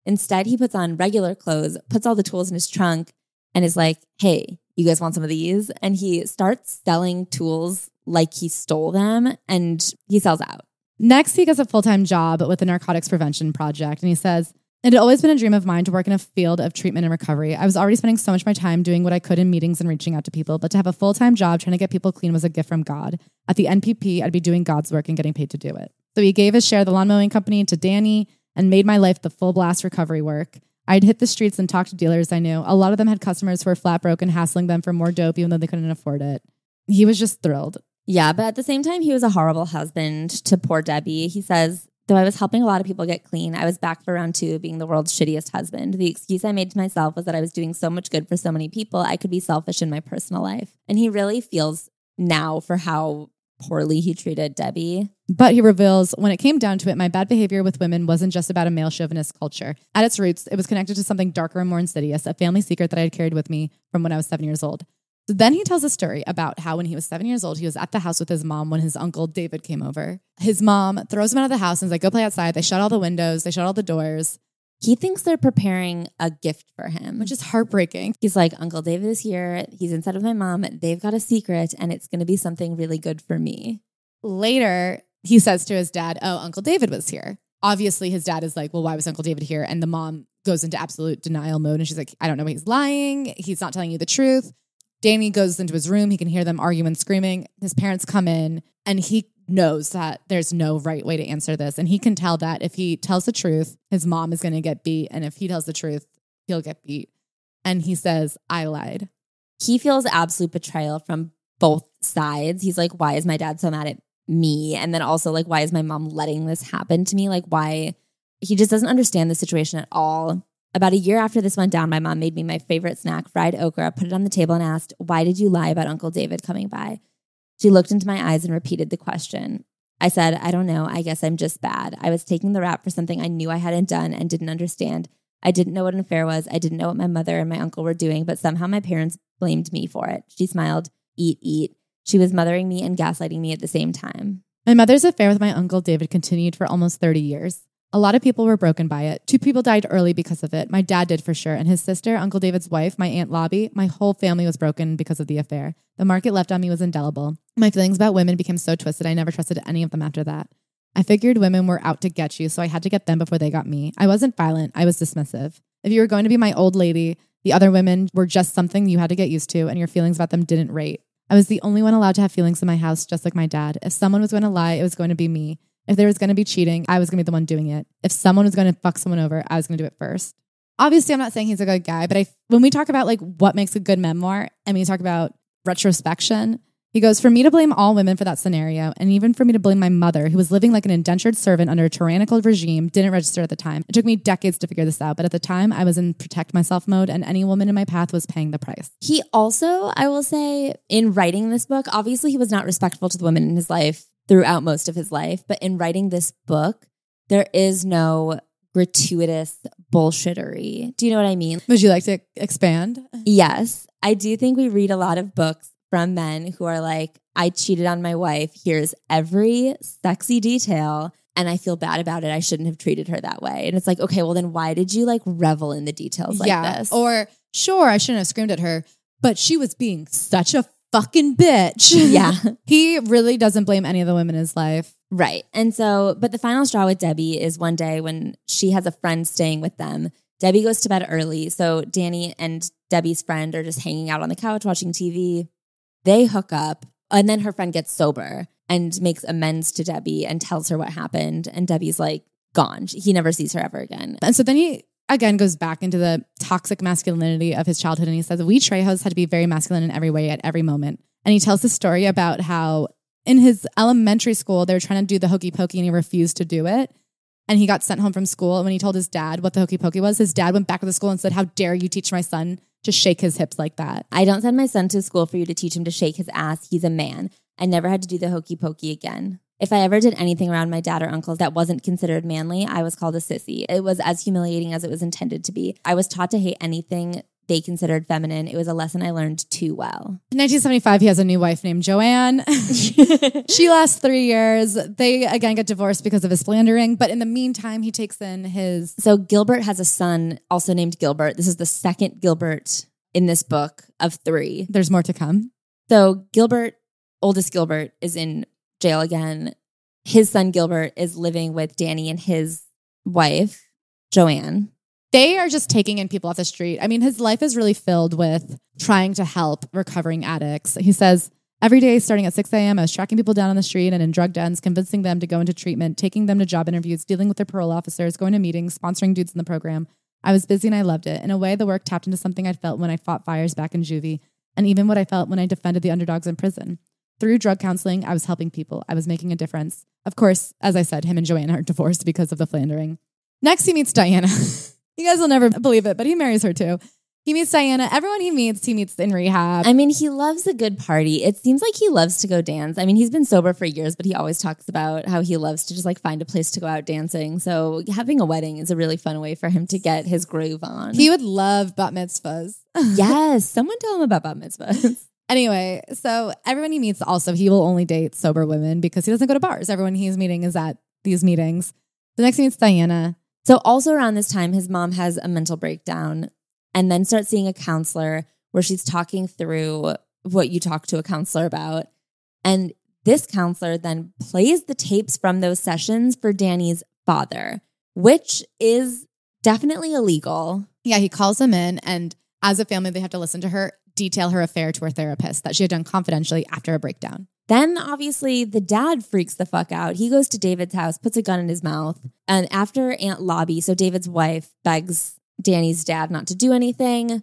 Instead, he puts on regular clothes, puts all the tools in his trunk, and is like, hey, you guys want some of these? And he starts selling tools like he stole them and he sells out. Next, he gets a full time job with the Narcotics Prevention Project. And he says, It had always been a dream of mine to work in a field of treatment and recovery. I was already spending so much of my time doing what I could in meetings and reaching out to people, but to have a full time job trying to get people clean was a gift from God. At the NPP, I'd be doing God's work and getting paid to do it. So he gave his share of the lawn mowing company to Danny and made my life the full blast recovery work. I'd hit the streets and talk to dealers I knew. A lot of them had customers who were flat broke and hassling them for more dope, even though they couldn't afford it. He was just thrilled. Yeah, but at the same time, he was a horrible husband to poor Debbie. He says, Though I was helping a lot of people get clean, I was back for round two, being the world's shittiest husband. The excuse I made to myself was that I was doing so much good for so many people, I could be selfish in my personal life. And he really feels now for how poorly he treated Debbie. But he reveals when it came down to it, my bad behavior with women wasn't just about a male chauvinist culture. At its roots, it was connected to something darker and more insidious, a family secret that I had carried with me from when I was seven years old. So then he tells a story about how when he was seven years old, he was at the house with his mom when his uncle David came over. His mom throws him out of the house and is like, go play outside. They shut all the windows, they shut all the doors. He thinks they're preparing a gift for him, which is heartbreaking. He's like, Uncle David is here. He's inside with my mom. They've got a secret and it's going to be something really good for me. Later, he says to his dad, Oh, Uncle David was here. Obviously, his dad is like, Well, why was Uncle David here? And the mom goes into absolute denial mode and she's like, I don't know. He's lying. He's not telling you the truth. Danny goes into his room. He can hear them arguing, screaming. His parents come in and he knows that there's no right way to answer this. And he can tell that if he tells the truth, his mom is going to get beat. And if he tells the truth, he'll get beat. And he says, I lied. He feels absolute betrayal from both sides. He's like, why is my dad so mad at me? And then also, like, why is my mom letting this happen to me? Like, why? He just doesn't understand the situation at all. About a year after this went down, my mom made me my favorite snack, fried okra, put it on the table, and asked, Why did you lie about Uncle David coming by? She looked into my eyes and repeated the question. I said, I don't know. I guess I'm just bad. I was taking the rap for something I knew I hadn't done and didn't understand. I didn't know what an affair was. I didn't know what my mother and my uncle were doing, but somehow my parents blamed me for it. She smiled, Eat, eat. She was mothering me and gaslighting me at the same time. My mother's affair with my uncle David continued for almost 30 years. A lot of people were broken by it. Two people died early because of it. My dad did for sure. And his sister, Uncle David's wife, my Aunt Lobby, my whole family was broken because of the affair. The mark it left on me was indelible. My feelings about women became so twisted, I never trusted any of them after that. I figured women were out to get you, so I had to get them before they got me. I wasn't violent, I was dismissive. If you were going to be my old lady, the other women were just something you had to get used to, and your feelings about them didn't rate. I was the only one allowed to have feelings in my house, just like my dad. If someone was going to lie, it was going to be me. If there was going to be cheating, I was going to be the one doing it. If someone was going to fuck someone over, I was going to do it first. Obviously, I'm not saying he's a good guy, but I, when we talk about like what makes a good memoir and we talk about retrospection, he goes, For me to blame all women for that scenario, and even for me to blame my mother, who was living like an indentured servant under a tyrannical regime, didn't register at the time. It took me decades to figure this out, but at the time, I was in protect myself mode, and any woman in my path was paying the price. He also, I will say, in writing this book, obviously he was not respectful to the women in his life throughout most of his life. But in writing this book, there is no gratuitous bullshittery. Do you know what I mean? Would you like to expand? Yes. I do think we read a lot of books from men who are like, I cheated on my wife. Here's every sexy detail. And I feel bad about it. I shouldn't have treated her that way. And it's like, okay, well, then why did you like revel in the details like yeah. this? Or sure, I shouldn't have screamed at her, but she was being such a fucking bitch. Yeah. he really doesn't blame any of the women in his life. Right. And so, but the final straw with Debbie is one day when she has a friend staying with them. Debbie goes to bed early. So Danny and Debbie's friend are just hanging out on the couch watching TV. They hook up, and then her friend gets sober and makes amends to Debbie and tells her what happened. And Debbie's like gone. He never sees her ever again. And so then he again goes back into the toxic masculinity of his childhood and he says we Trejos had to be very masculine in every way at every moment. And he tells the story about how in his elementary school they were trying to do the hokey pokey and he refused to do it. And he got sent home from school. And when he told his dad what the hokey pokey was, his dad went back to the school and said, How dare you teach my son to shake his hips like that? I don't send my son to school for you to teach him to shake his ass. He's a man. I never had to do the hokey pokey again. If I ever did anything around my dad or uncles that wasn't considered manly, I was called a sissy. It was as humiliating as it was intended to be. I was taught to hate anything they considered feminine. It was a lesson I learned too well. In 1975, he has a new wife named Joanne. she lasts three years. They again get divorced because of his slandering. But in the meantime, he takes in his. So Gilbert has a son also named Gilbert. This is the second Gilbert in this book of three. There's more to come. So Gilbert, oldest Gilbert, is in jail again. His son Gilbert is living with Danny and his wife, Joanne. They are just taking in people off the street. I mean, his life is really filled with trying to help recovering addicts. He says, Every day, starting at 6 a.m., I was tracking people down on the street and in drug dens, convincing them to go into treatment, taking them to job interviews, dealing with their parole officers, going to meetings, sponsoring dudes in the program. I was busy and I loved it. In a way, the work tapped into something I'd felt when I fought fires back in juvie, and even what I felt when I defended the underdogs in prison. Through drug counseling, I was helping people. I was making a difference. Of course, as I said, him and Joanna are divorced because of the flandering. Next, he meets Diana. you guys will never believe it, but he marries her too. He meets Diana. Everyone he meets, he meets in rehab. I mean, he loves a good party. It seems like he loves to go dance. I mean, he's been sober for years, but he always talks about how he loves to just like find a place to go out dancing. So having a wedding is a really fun way for him to get his groove on. He would love bat mitzvahs. yes, someone tell him about bat mitzvahs. Anyway, so everyone he meets also, he will only date sober women because he doesn't go to bars. Everyone he's meeting is at these meetings. The next he meets Diana. So also around this time, his mom has a mental breakdown and then starts seeing a counselor where she's talking through what you talk to a counselor about. And this counselor then plays the tapes from those sessions for Danny's father, which is definitely illegal. Yeah, he calls him in, and as a family, they have to listen to her detail her affair to her therapist that she had done confidentially after a breakdown. Then obviously the dad freaks the fuck out. He goes to David's house, puts a gun in his mouth, and after Aunt Lobby, so David's wife, begs Danny's dad not to do anything,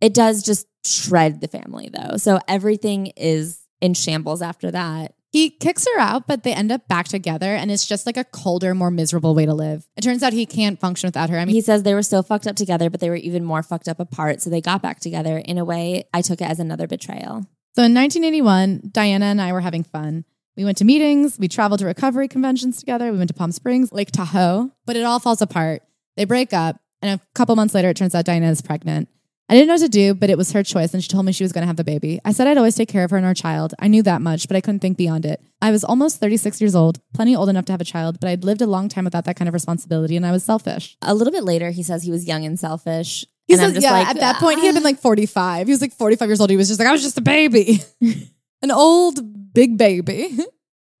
it does just shred the family though. So everything is in shambles after that. He kicks her out, but they end up back together, and it's just like a colder, more miserable way to live. It turns out he can't function without her. I mean, He says they were so fucked up together, but they were even more fucked up apart. So they got back together. In a way, I took it as another betrayal. So in 1981, Diana and I were having fun. We went to meetings, we traveled to recovery conventions together, we went to Palm Springs, Lake Tahoe, but it all falls apart. They break up, and a couple months later, it turns out Diana is pregnant. I didn't know what to do, but it was her choice, and she told me she was going to have the baby. I said I'd always take care of her and our child. I knew that much, but I couldn't think beyond it. I was almost 36 years old, plenty old enough to have a child, but I'd lived a long time without that kind of responsibility, and I was selfish. A little bit later, he says he was young and selfish. He and says, I'm just yeah, like, at that point, he had been "Ah." like 45. He was like 45 years old. He was just like, I was just a baby, an old big baby.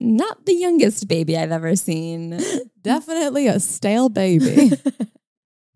not the youngest baby I've ever seen. Definitely a stale baby.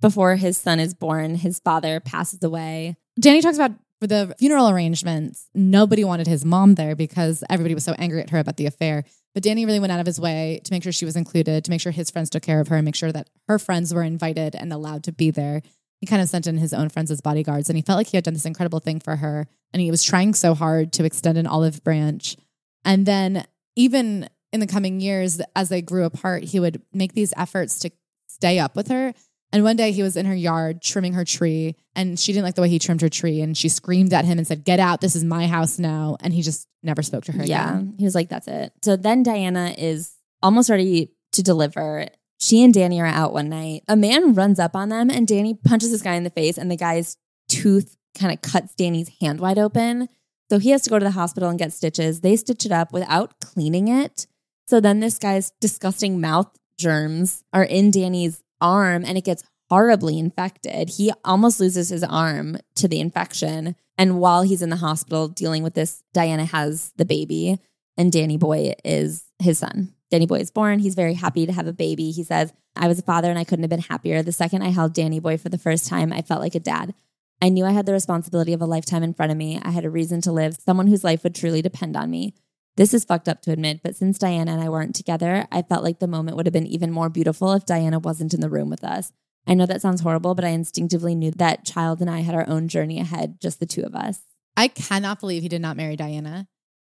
Before his son is born, his father passes away. Danny talks about for the funeral arrangements, nobody wanted his mom there because everybody was so angry at her about the affair. But Danny really went out of his way to make sure she was included, to make sure his friends took care of her, and make sure that her friends were invited and allowed to be there. He kind of sent in his own friends as bodyguards, and he felt like he had done this incredible thing for her. And he was trying so hard to extend an olive branch. And then, even in the coming years, as they grew apart, he would make these efforts to stay up with her And one day he was in her yard trimming her tree and she didn't like the way he trimmed her tree and she screamed at him and said, Get out, this is my house now. And he just never spoke to her Yeah. again. He was like, that's it. So then Diana is almost ready to deliver. She and Danny are out one night. A man runs up on them and Danny punches this guy in the face, and the guy's tooth kind of cuts Danny's hand wide open. So he has to go to the hospital and get stitches. They stitch it up without cleaning it. So then this guy's disgusting mouth germs are in Danny's arm and it gets horribly infected. He almost loses his arm to the infection. And while he's in the hospital dealing with this, Diana has the baby and Danny Boy is his son. Danny Boy is born. He's very happy to have a baby. He says, I was a father and I couldn't have been happier. The second I held Danny Boy for the first time, I felt like a dad. I knew I had the responsibility of a lifetime in front of me. I had a reason to live, someone whose life would truly depend on me. This is fucked up to admit, but since Diana and I weren't together, I felt like the moment would have been even more beautiful if Diana wasn't in the room with us. I know that sounds horrible, but I instinctively knew that child and I had our own journey ahead, just the two of us. I cannot believe he did not marry Diana.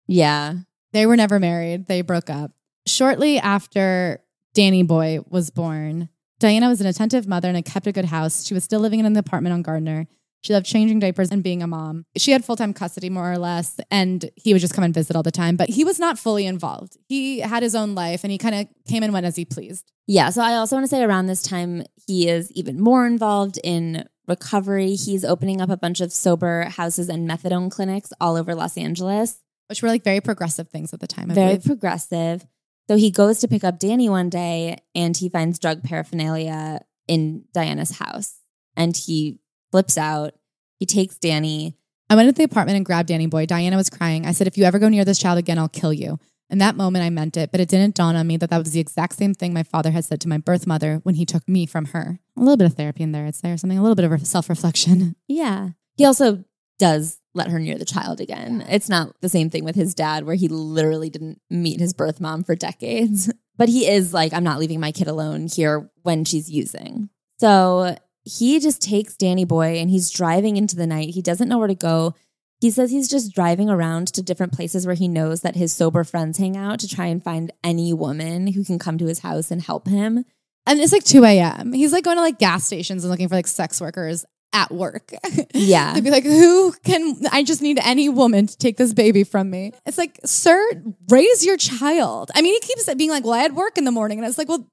Yeah. They were never married. They broke up. Shortly after Danny Boy was born, Diana was an attentive mother and kept a good house. She was still living in an apartment on Gardner. She loved changing diapers and being a mom. She had full time custody, more or less, and he would just come and visit all the time, but he was not fully involved. He had his own life and he kind of came and went as he pleased. Yeah. So I also want to say around this time, he is even more involved in recovery. He's opening up a bunch of sober houses and methadone clinics all over Los Angeles. Which were like very progressive things at the time. I Very believe. progressive. So he goes to pick up Danny one day and he finds drug paraphernalia in Diana's house and he flips out. He takes Danny. I went into the apartment and grabbed Danny Boy. Diana was crying. I said, If you ever go near this child again, I'll kill you. In that moment, I meant it, but it didn't dawn on me that that was the exact same thing my father had said to my birth mother when he took me from her. A little bit of therapy in there, I'd say, or something, a little bit of self reflection. Yeah. He also does let her near the child again. It's not the same thing with his dad, where he literally didn't meet his birth mom for decades. But he is like, I'm not leaving my kid alone here when she's using. So he just takes Danny Boy and he's driving into the night. He doesn't know where to go. He says he's just driving around to different places where he knows that his sober friends hang out to try and find any woman who can come to his house and help him. And it's like 2 a.m. He's like going to like gas stations and looking for like sex workers at work. Yeah. to be like, who can, I just need any woman to take this baby from me. It's like, sir, raise your child. I mean, he keeps being like, well, I had work in the morning. And I was like, well,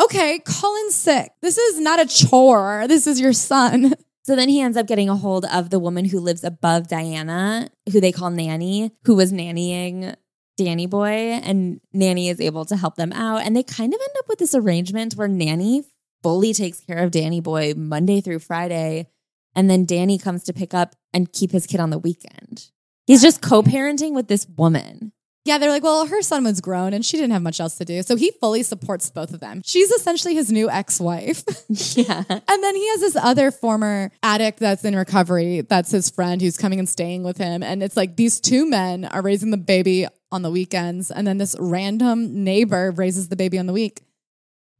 okay, call in sick. This is not a chore. This is your son. So then he ends up getting a hold of the woman who lives above Diana, who they call Nanny, who was nannying Danny Boy, and Nanny is able to help them out. And they kind of end up with this arrangement where Nanny fully takes care of Danny Boy Monday through Friday, and then Danny comes to pick up and keep his kid on the weekend. He's just co parenting with this woman. Yeah, they're like, well, her son was grown and she didn't have much else to do. So he fully supports both of them. She's essentially his new ex wife. Yeah. And then he has this other former addict that's in recovery. That's his friend who's coming and staying with him. And it's like these two men are raising the baby on the weekends. And then this random neighbor raises the baby on the week.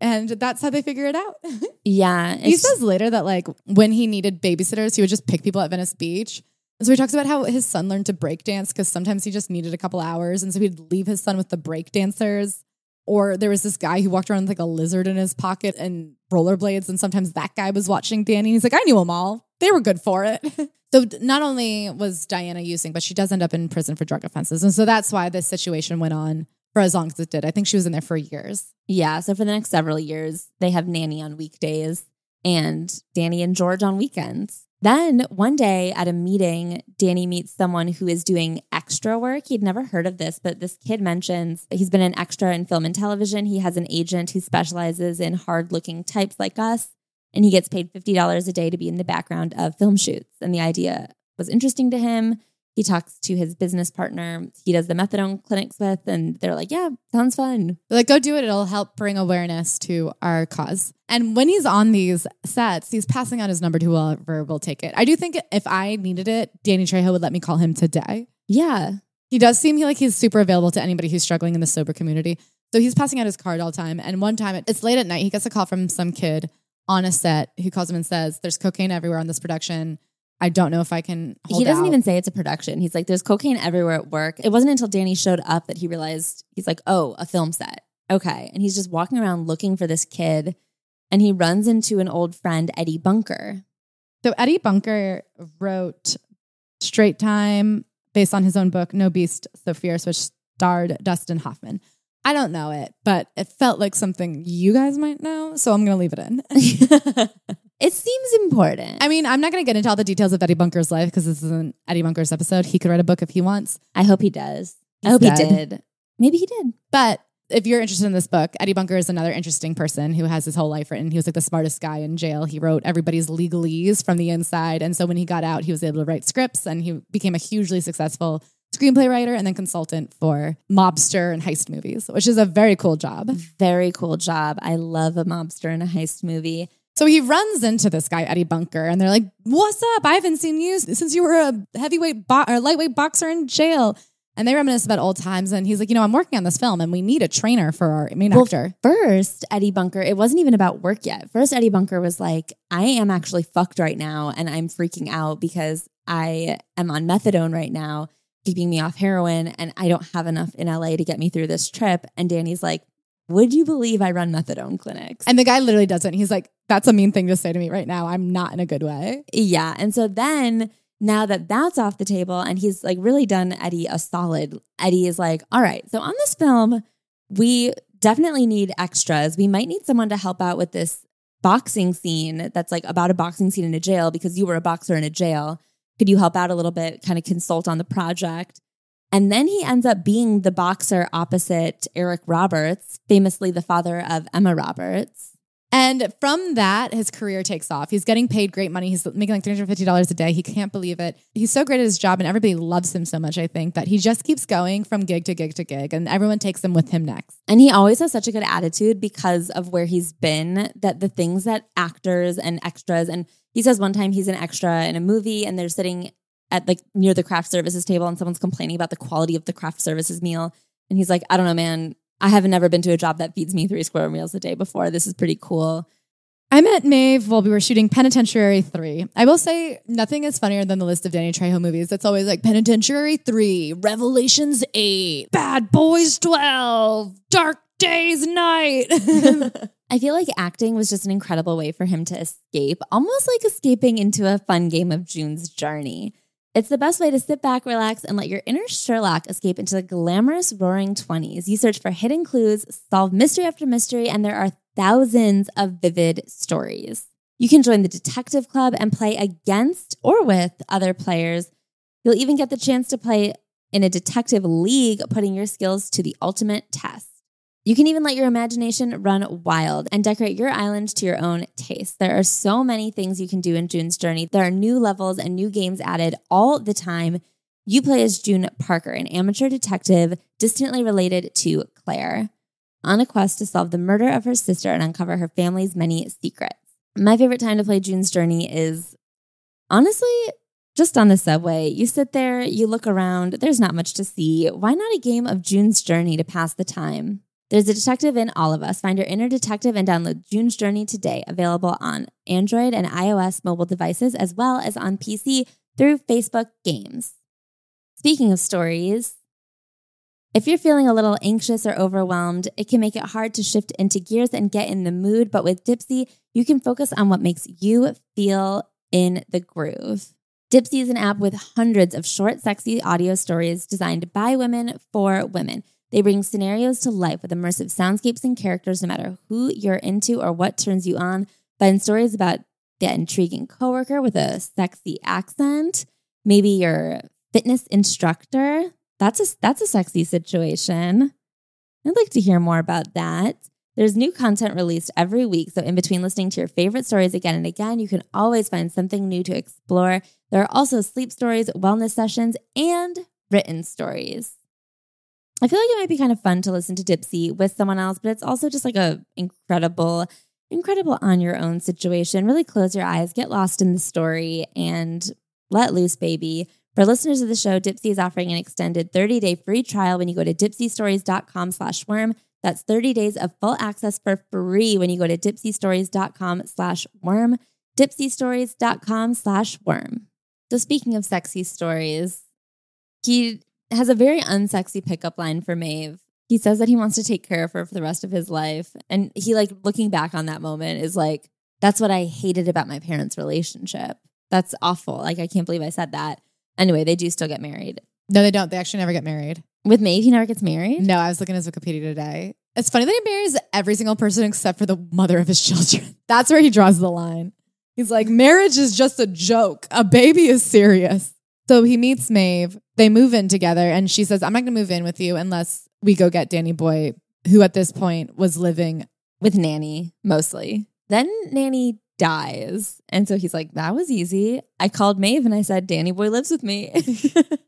And that's how they figure it out. Yeah. he says later that like when he needed babysitters, he would just pick people at Venice Beach. So he talks about how his son learned to break dance because sometimes he just needed a couple hours. And so he'd leave his son with the break dancers. Or there was this guy who walked around with like a lizard in his pocket and rollerblades. And sometimes that guy was watching Danny. He's like, I knew them all. They were good for it. so not only was Diana using, but she does end up in prison for drug offenses. And so that's why this situation went on for as long as it did. I think she was in there for years. Yeah. So for the next several years, they have Nanny on weekdays and Danny and George on weekends. Then one day at a meeting, Danny meets someone who is doing extra work. He'd never heard of this, but this kid mentions he's been an extra in film and television. He has an agent who specializes in hard looking types like us, and he gets paid $50 a day to be in the background of film shoots. And the idea was interesting to him. He talks to his business partner he does the methadone clinics with, and they're like, Yeah, sounds fun. They're like, go do it. It'll help bring awareness to our cause. And when he's on these sets, he's passing out his number to whoever will take it. I do think if I needed it, Danny Trejo would let me call him today. Yeah. He does seem like he's super available to anybody who's struggling in the sober community. So he's passing out his card all the time. And one time, it's late at night, he gets a call from some kid on a set who calls him and says, There's cocaine everywhere on this production. I don't know if I can hold he doesn't out." even say it's a production. He's like, there's cocaine everywhere at work. It wasn't until Danny showed up that he realized he's like, oh, a film set. Okay. And he's just walking around looking for this kid. and he runs into an old friend, Eddie Bunker. So Eddie Bunker wrote Straight Time based on his own book, No Beast So Fierce, which starred Dustin Hoffman. I don't know it, but it felt like something you guys might know. So I'm going to leave it in. it seems important. I mean, I'm not going to get into all the details of Eddie Bunker's life because this is an Eddie Bunker's episode. He could write a book if he wants. I hope he does. I hope dead. he did. Maybe he did. But if you're interested in this book, Eddie Bunker is another interesting person who has his whole life written. He was like the smartest guy in jail. He wrote everybody's legalese from the inside. And so when he got out, he was able to write scripts and he became a hugely successful screenplay writer and then consultant for mobster and heist movies, which is a very cool job. Very cool job. I love a mobster and a heist movie. So he runs into this guy, Eddie Bunker, and they're like, What's up? I haven't seen you since you were a heavyweight bo- or lightweight boxer in jail. And they reminisce about old times. And he's like, You know, I'm working on this film and we need a trainer for our main Well, actor. First, Eddie Bunker, it wasn't even about work yet. First, Eddie Bunker was like, I am actually fucked right now and I'm freaking out because I am on methadone right now, keeping me off heroin, and I don't have enough in LA to get me through this trip. And Danny's like, Would you believe I run methadone clinics? And the guy literally doesn't. He's like, That's a mean thing to say to me right now. I'm not in a good way. Yeah. And so then now that that's off the table and he's like really done Eddie a solid, Eddie is like, all right, so on this film, we definitely need extras. We might need someone to help out with this boxing scene that's like about a boxing scene in a jail because you were a boxer in a jail. Could you help out a little bit, kind of consult on the project? And then he ends up being the boxer opposite Eric Roberts, famously the father of Emma Roberts. And from that, his career takes off. He's getting paid great money. He's making like $350 a day. He can't believe it. He's so great at his job, and everybody loves him so much, I think, that he just keeps going from gig to gig to gig, and everyone takes him with him next. And he always has such a good attitude because of where he's been that the things that actors and extras, and he says one time he's an extra in a movie and they're sitting at like near the craft services table and someone's complaining about the quality of the craft services meal. And he's like, I don't know, man. I haven't never been to a job that feeds me three square meals a day before. This is pretty cool. I met Maeve while we were shooting Penitentiary 3. I will say nothing is funnier than the list of Danny Trejo movies. It's always like Penitentiary 3, Revelations 8, Bad Boys 12, Dark Days Night. I feel like acting was just an incredible way for him to escape, almost like escaping into a fun game of June's Journey. It's the best way to sit back, relax, and let your inner Sherlock escape into the glamorous roaring 20s. You search for hidden clues, solve mystery after mystery, and there are thousands of vivid stories. You can join the detective club and play against or with other players. You'll even get the chance to play in a detective league, putting your skills to the ultimate test. You can even let your imagination run wild and decorate your island to your own taste. There are so many things you can do in June's Journey. There are new levels and new games added all the time. You play as June Parker, an amateur detective distantly related to Claire, on a quest to solve the murder of her sister and uncover her family's many secrets. My favorite time to play June's Journey is honestly just on the subway. You sit there, you look around, there's not much to see. Why not a game of June's Journey to pass the time? There's a detective in all of us. Find your inner detective and download June's Journey today. Available on Android and iOS mobile devices, as well as on PC through Facebook Games. Speaking of stories, if you're feeling a little anxious or overwhelmed, it can make it hard to shift into gears and get in the mood. But with Dipsea, you can focus on what makes you feel in the groove. Dipsea is an app with hundreds of short, sexy audio stories designed by women for women. They bring scenarios to life with immersive soundscapes and characters, no matter who you're into or what turns you on. Find stories about the intriguing coworker with a sexy accent, maybe your fitness instructor. That's a that's a sexy situation. I'd like to hear more about that. There's new content released every week, so in between listening to your favorite stories again and again, you can always find something new to explore. There are also sleep stories, wellness sessions, and written stories. I feel like it might be kind of fun to listen to Dipsea with someone else, but it's also just like a incredible, incredible on your own situation. Really close your eyes, get lost in the story, and let loose, baby. For listeners of the show, Dipsea is offering an extended 30-day free trial when you go to dipseastories.com slash worm. That's 30 days of full access for free when you go to dipseastories.com slash worm. dipseastories.com slash worm. So speaking of sexy stories, he has a very unsexy pickup line for Maeve He says that he wants to take care of her for the rest of his life. And he, like, looking back on that moment, is like, that's what I hated about my parents' relationship. That's awful. Like, I can't believe I said that. Anyway, they do still get married. No, they don't. They actually never get married. With Maeve, he never gets married. No, I was looking at his Wikipedia today. It's funny that he marries every single person except for the mother of his children. That's where he draws the line. He's like, marriage is just a joke. A baby is serious. So he meets Maeve. They move in together, and she says, I'm not going to move in with you unless we go get Danny Boy, who at this point was living with Nanny mostly. Then Nanny dies. And so he's like, that was easy. I called Maeve and I said, Danny Boy lives with me.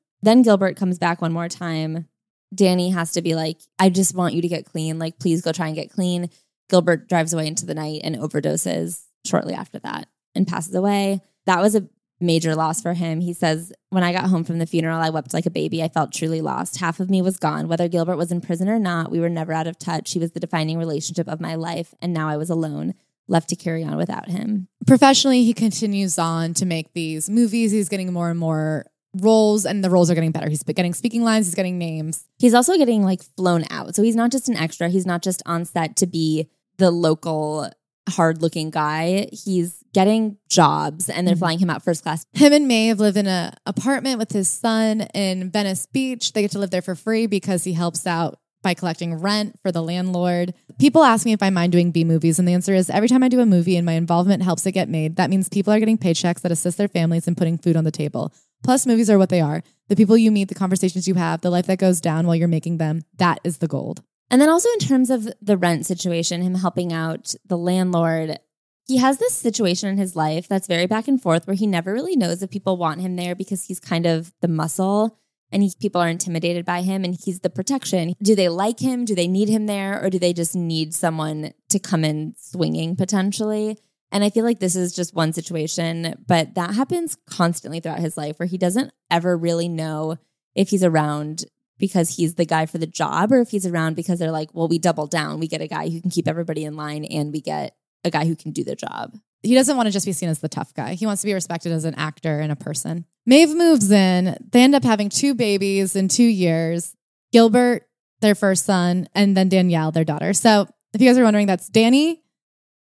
then Gilbert comes back one more time. Danny has to be like, I just want you to get clean. Like, please go try and get clean. Gilbert drives away into the night and overdoses shortly after that and passes away. That was a major loss for him. He says, When I got home from the funeral, I wept like a baby. I felt truly lost. Half of me was gone. Whether Gilbert was in prison or not, we were never out of touch. He was the defining relationship of my life. And now I was alone, left to carry on without him. Professionally, he continues on to make these movies. He's getting more and more roles and the roles are getting better. He's getting speaking lines, he's getting names. He's also getting like flown out. So he's not just an extra, he's not just on set to be the local hard looking guy. He's getting jobs and they're mm-hmm. flying him out first class. Him and Maeve live in an apartment with his son in Venice Beach. They get to live there for free because he helps out by collecting rent for the landlord. People ask me if I mind doing B movies, and the answer is every time I do a movie and my involvement helps it get made, that means people are getting paychecks that assist their families in putting food on the table. Plus, movies are what they are. The people you meet, the conversations you have, the life that goes down while you're making them, that is the gold. And then also in terms of the rent situation, him helping out the landlord, he has this situation in his life that's very back and forth where he never really knows if people want him there because he's kind of the muscle and he, people are intimidated by him and he's the protection. Do they like him? Do they need him there? Or do they just need someone to come in swinging potentially? And I feel like this is just one situation, but that happens constantly throughout his life where he doesn't ever really know if he's around because he's the guy for the job or if he's around because they're like, well, we double down. We get a guy who can keep everybody in line and we get a guy who can do the job. He doesn't want to just be seen as the tough guy. He wants to be respected as an actor and a person. Maeve moves in. They end up having two babies in two years Gilbert, their first son, and then Danielle, their daughter. So if you guys are wondering, that's Danny,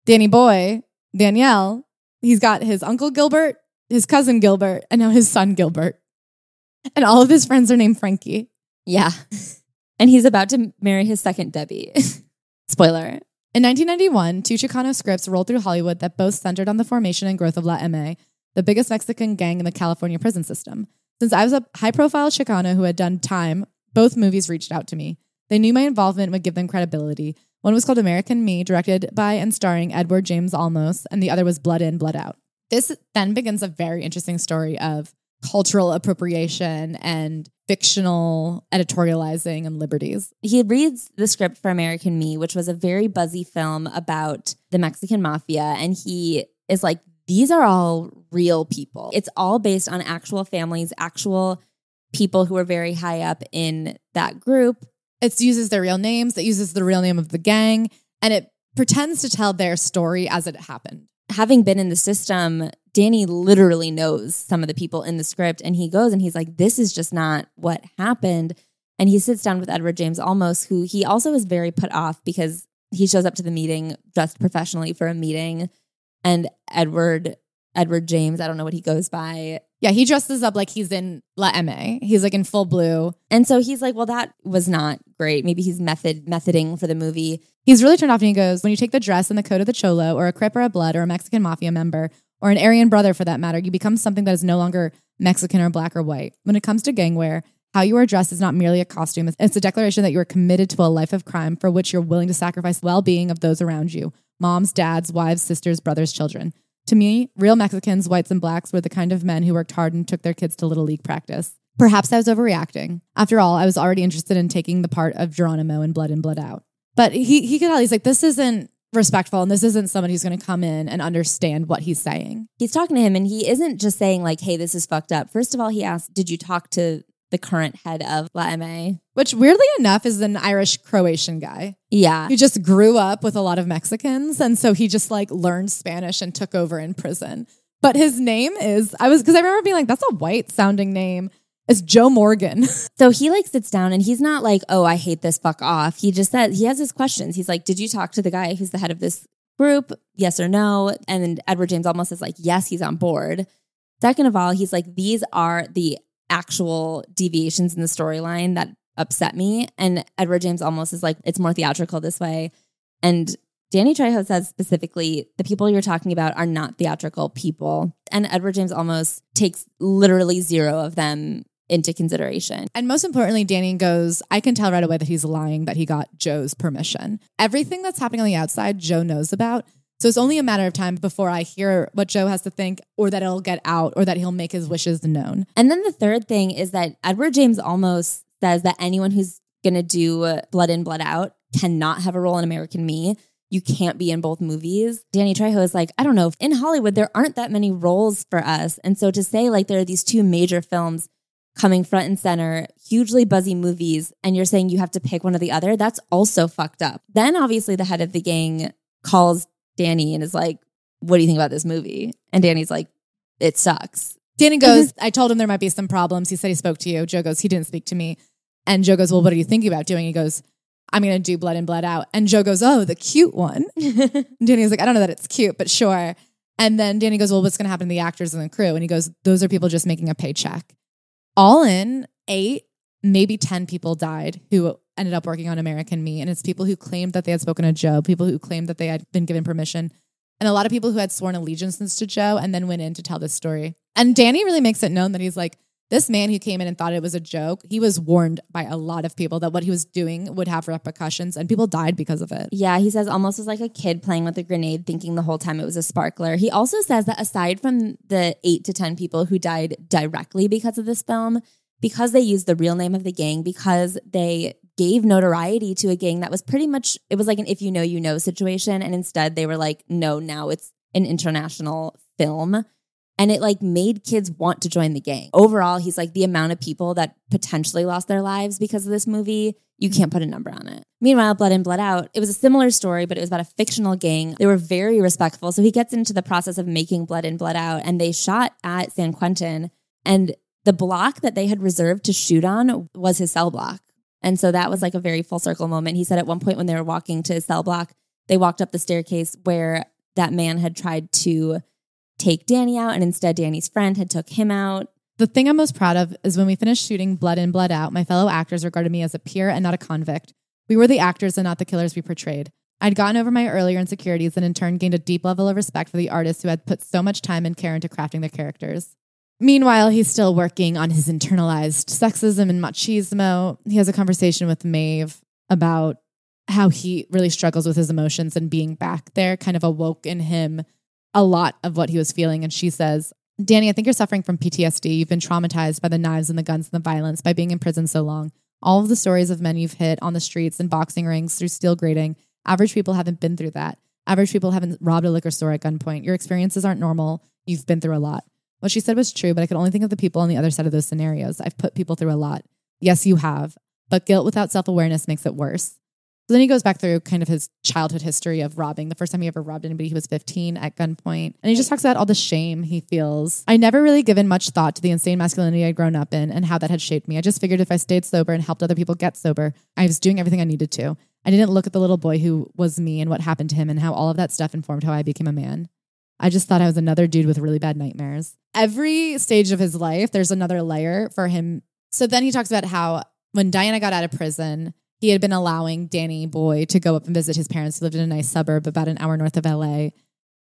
Danny Boy, Danielle. He's got his uncle Gilbert, his cousin Gilbert, and now his son Gilbert. And all of his friends are named Frankie. Yeah. And he's about to marry his second Debbie. Spoiler. In 1991, two Chicano scripts rolled through Hollywood that both centered on the formation and growth of La eMe, the biggest Mexican gang in the California prison system. Since I was a high profile Chicano who had done time, both movies reached out to me. They knew my involvement would give them credibility. One was called American Me, directed by and starring Edward James Olmos, and the other was Blood In, Blood Out. This then begins a very interesting story of cultural appropriation and fictional editorializing and liberties. He reads the script for American Me, which was a very buzzy film about the Mexican mafia. And he is like, these are all real people. It's all based on actual families, actual people who are very high up in that group. It uses their real names, it uses the real name of the gang, and it pretends to tell their story as it happened. Having been in the system, Danny literally knows some of the people in the script and he goes and he's like, this is just not what happened. And he sits down with Edward James Olmos, who he also is very put off because he shows up to the meeting dressed professionally for a meeting. And Edward, Edward James, I don't know what he goes by. Yeah, he dresses up like he's in La eMe He's like in full blue. And so he's like, well, that was not great. Maybe he's method methoding for the movie. He's really turned off and he goes, when you take the dress and the coat of the cholo or a crip or a blood or a Mexican mafia member or an Aryan brother for that matter, you become something that is no longer Mexican or black or white. When it comes to gangwear, how you are dressed is not merely a costume. It's a declaration that you are committed to a life of crime for which you're willing to sacrifice the well-being of those around you. Moms, dads, wives, sisters, brothers, children. To me, real Mexicans, whites and blacks were the kind of men who worked hard and took their kids to little league practice. Perhaps I was overreacting. After all, I was already interested in taking the part of Geronimo in Blood and Blood Out. But he he could tell he's like, this isn't respectful and this isn't somebody who's going to come in and understand what he's saying. He's talking to him and he isn't just saying like, "Hey, this is fucked up." First of all, he asked, "Did you talk to the current head of La eMe?" Which weirdly enough is an Irish Croatian guy. Yeah. He just grew up with a lot of Mexicans and so he just like learned Spanish and took over in prison. But his name is I was cuz I remember being like that's a white sounding name. It's Joe Morgan. So he like sits down and he's not like, oh, I hate this, fuck off. He just said, he has his questions. He's like, did you talk to the guy who's the head of this group? Yes or no? And Edward James Olmos is like, yes, he's on board. Second of all, he's like, these are the actual deviations in the storyline that upset me. And Edward James Olmos is like, it's more theatrical this way. And Danny Trejo says specifically, the people you're talking about are not theatrical people. And Edward James Olmos takes literally zero of them into consideration. And most importantly, Danny goes, I can tell right away that he's lying that he got Joe's permission. Everything that's happening on the outside, Joe knows about. So it's only a matter of time before I hear what Joe has to think, or that it'll get out, or that he'll make his wishes known. And then the third thing is that Edward James Olmos says that anyone who's going to do Blood In, Blood Out cannot have a role in American Me. You can't be in both movies. Danny Trejo is like, I don't know, in Hollywood, there aren't that many roles for us. And so to say, like, there are these two major films coming front and center, hugely buzzy movies, and you're saying you have to pick one or the other, that's also fucked up. Then obviously the head of the gang calls Danny and is like, What do you think about this movie? And Danny's like, It sucks. Danny goes, I told him there might be some problems. He said he spoke to you. Joe goes, He didn't speak to me. And Joe goes, Well, what are you thinking about doing? He goes, I'm going to do Blood In, Blood Out. And Joe goes, Oh, the cute one. Danny's like, I don't know that it's cute, but sure. And then Danny goes, Well, what's going to happen to the actors and the crew? And he goes, Those are people just making a paycheck. All in, eight, maybe 10 people died who ended up working on American Me. And it's people who claimed that they had spoken to Joe, people who claimed that they had been given permission, and a lot of people who had sworn allegiances to Joe and then went in to tell this story. And Danny really makes it known that he's like, this man who came in and thought it was a joke, he was warned by a lot of people that what he was doing would have repercussions and people died because of it. Yeah, he says almost as like a kid playing with a grenade, thinking the whole time it was a sparkler. He also says that aside from the eight to 10 people who died directly because of this film, because they used the real name of the gang, because they gave notoriety to a gang that was pretty much, it was like an if you know, you know situation. And instead they were like, no, now it's an international film and it like made kids want to join the gang. Overall, he's like the amount of people that potentially lost their lives because of this movie, you can't put a number on it. Meanwhile, Blood In, Blood Out, it was a similar story, but it was about a fictional gang. They were very respectful. So he gets into the process of making Blood In, Blood Out, and they shot at San Quentin. And the block that they had reserved to shoot on was his cell block. And so that was like a very full circle moment. He said at one point when they were walking to his cell block, they walked up the staircase where that man had tried to take Danny out, and instead Danny's friend had took him out. The thing I'm most proud of is when we finished shooting Blood In, Blood Out, my fellow actors regarded me as a peer and not a convict. We were the actors and not the killers we portrayed. I'd gotten over my earlier insecurities and in turn gained a deep level of respect for the artists who had put so much time and care into crafting their characters. Meanwhile, he's still working on his internalized sexism and machismo. He has a conversation with Maeve about how he really struggles with his emotions and being back there kind of awoke in him a lot of what he was feeling. And she says, Danny, I think you're suffering from PTSD. You've been traumatized by the knives and the guns and the violence, by being in prison so long. All of the stories of men you've hit on the streets and boxing rings through steel grating, average people haven't been through that. Average people haven't robbed a liquor store at gunpoint. Your experiences aren't normal. You've been through a lot. What she said was true, but I could only think of the people on the other side of those scenarios. I've put people through a lot. Yes, you have, but guilt without self awareness makes it worse. So then he goes back through kind of his childhood history of robbing. The first time he ever robbed anybody, he was 15 at gunpoint. And he just talks about all the shame he feels. I never really given much thought to the insane masculinity I'd grown up in and how that had shaped me. I just figured if I stayed sober and helped other people get sober, I was doing everything I needed to. I didn't look at the little boy who was me and what happened to him and how all of that stuff informed how I became a man. I just thought I was another dude with really bad nightmares. Every stage of his life, there's another layer for him. So then he talks about how when Diana got out of prison, he had been allowing Danny Boy to go up and visit his parents who lived in a nice suburb about an hour north of LA.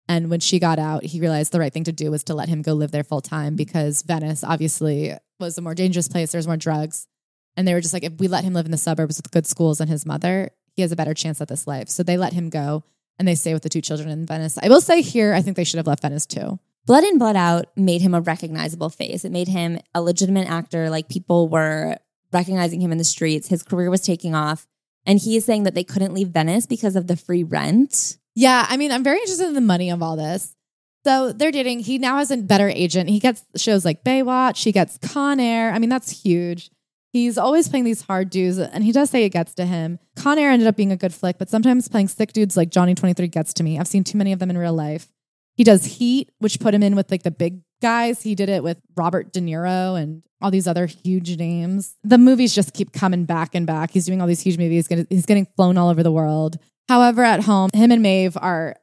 And when she got out, he realized the right thing to do was to let him go live there full time because Venice obviously was a more dangerous place. There's more drugs. And they were just like, if we let him live in the suburbs with good schools and his mother, he has a better chance at this life. So they let him go and they stay with the two children in Venice. I will say here, I think they should have left Venice too. Blood In, Blood Out made him a recognizable face. It made him a legitimate actor. Like people were recognizing him in the streets. His career was taking off. And he is saying that they couldn't leave Venice because of the free rent. Yeah, I mean, I'm very interested in the money of all this. So they're dating. He now has a better agent. He gets shows like Baywatch. He gets Con Air. I mean, that's huge. He's always playing these hard dudes, and he does say it gets to him. Con Air ended up being a good flick, but sometimes playing sick dudes like Johnny 23 gets to me. I've seen too many of them in real life. He does Heat, which put him in with like the big guys. He did it with Robert De Niro and all these other huge names. The movies just keep coming back and back. He's doing all these huge movies. He's getting flown all over the world. However, at home, him and Maeve are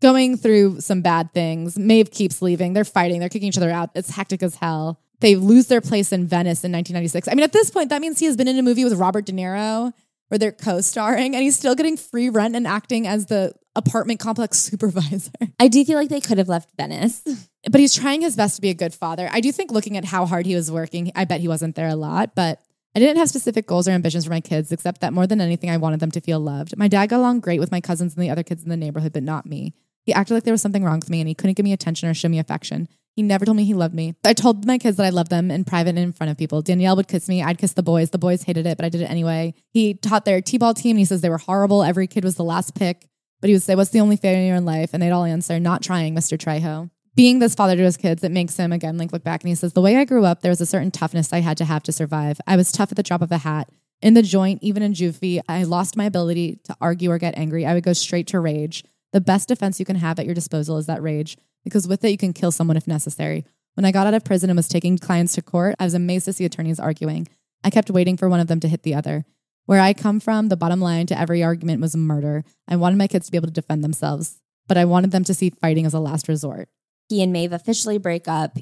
going through some bad things. Maeve keeps leaving. They're fighting. They're kicking each other out. It's hectic as hell. They lose their place in Venice in 1996. I mean, at this point, that means he has been in a movie with Robert De Niro where they're co-starring and he's still getting free rent and acting as the apartment complex supervisor. I do feel like they could have left Venice. But he's trying his best to be a good father. I do think looking at how hard he was working, I bet he wasn't there a lot, but I didn't have specific goals or ambitions for my kids, except that more than anything, I wanted them to feel loved. My dad got along great with my cousins and the other kids in the neighborhood, but not me. He acted like there was something wrong with me and he couldn't give me attention or show me affection. He never told me he loved me. I told my kids that I loved them in private and in front of people. Danielle would kiss me. I'd kiss the boys. The boys hated it, but I did it anyway. He taught their T ball team he says they were horrible. Every kid was the last pick. But he would say, What's the only failure in life? And they'd all answer, Not trying, Mr. Trejo. Being this father to his kids, it makes him again like look back and he says, The way I grew up, there was a certain toughness I had to have to survive. I was tough at the drop of a hat. In the joint, even in Juvie, I lost my ability to argue or get angry. I would go straight to rage. The best defense you can have at your disposal is that rage, because with it, you can kill someone if necessary. When I got out of prison and was taking clients to court, I was amazed to see attorneys arguing. I kept waiting for one of them to hit the other. Where I come from, the bottom line to every argument was murder. I wanted my kids to be able to defend themselves, but I wanted them to see fighting as a last resort. He and Maeve officially break up.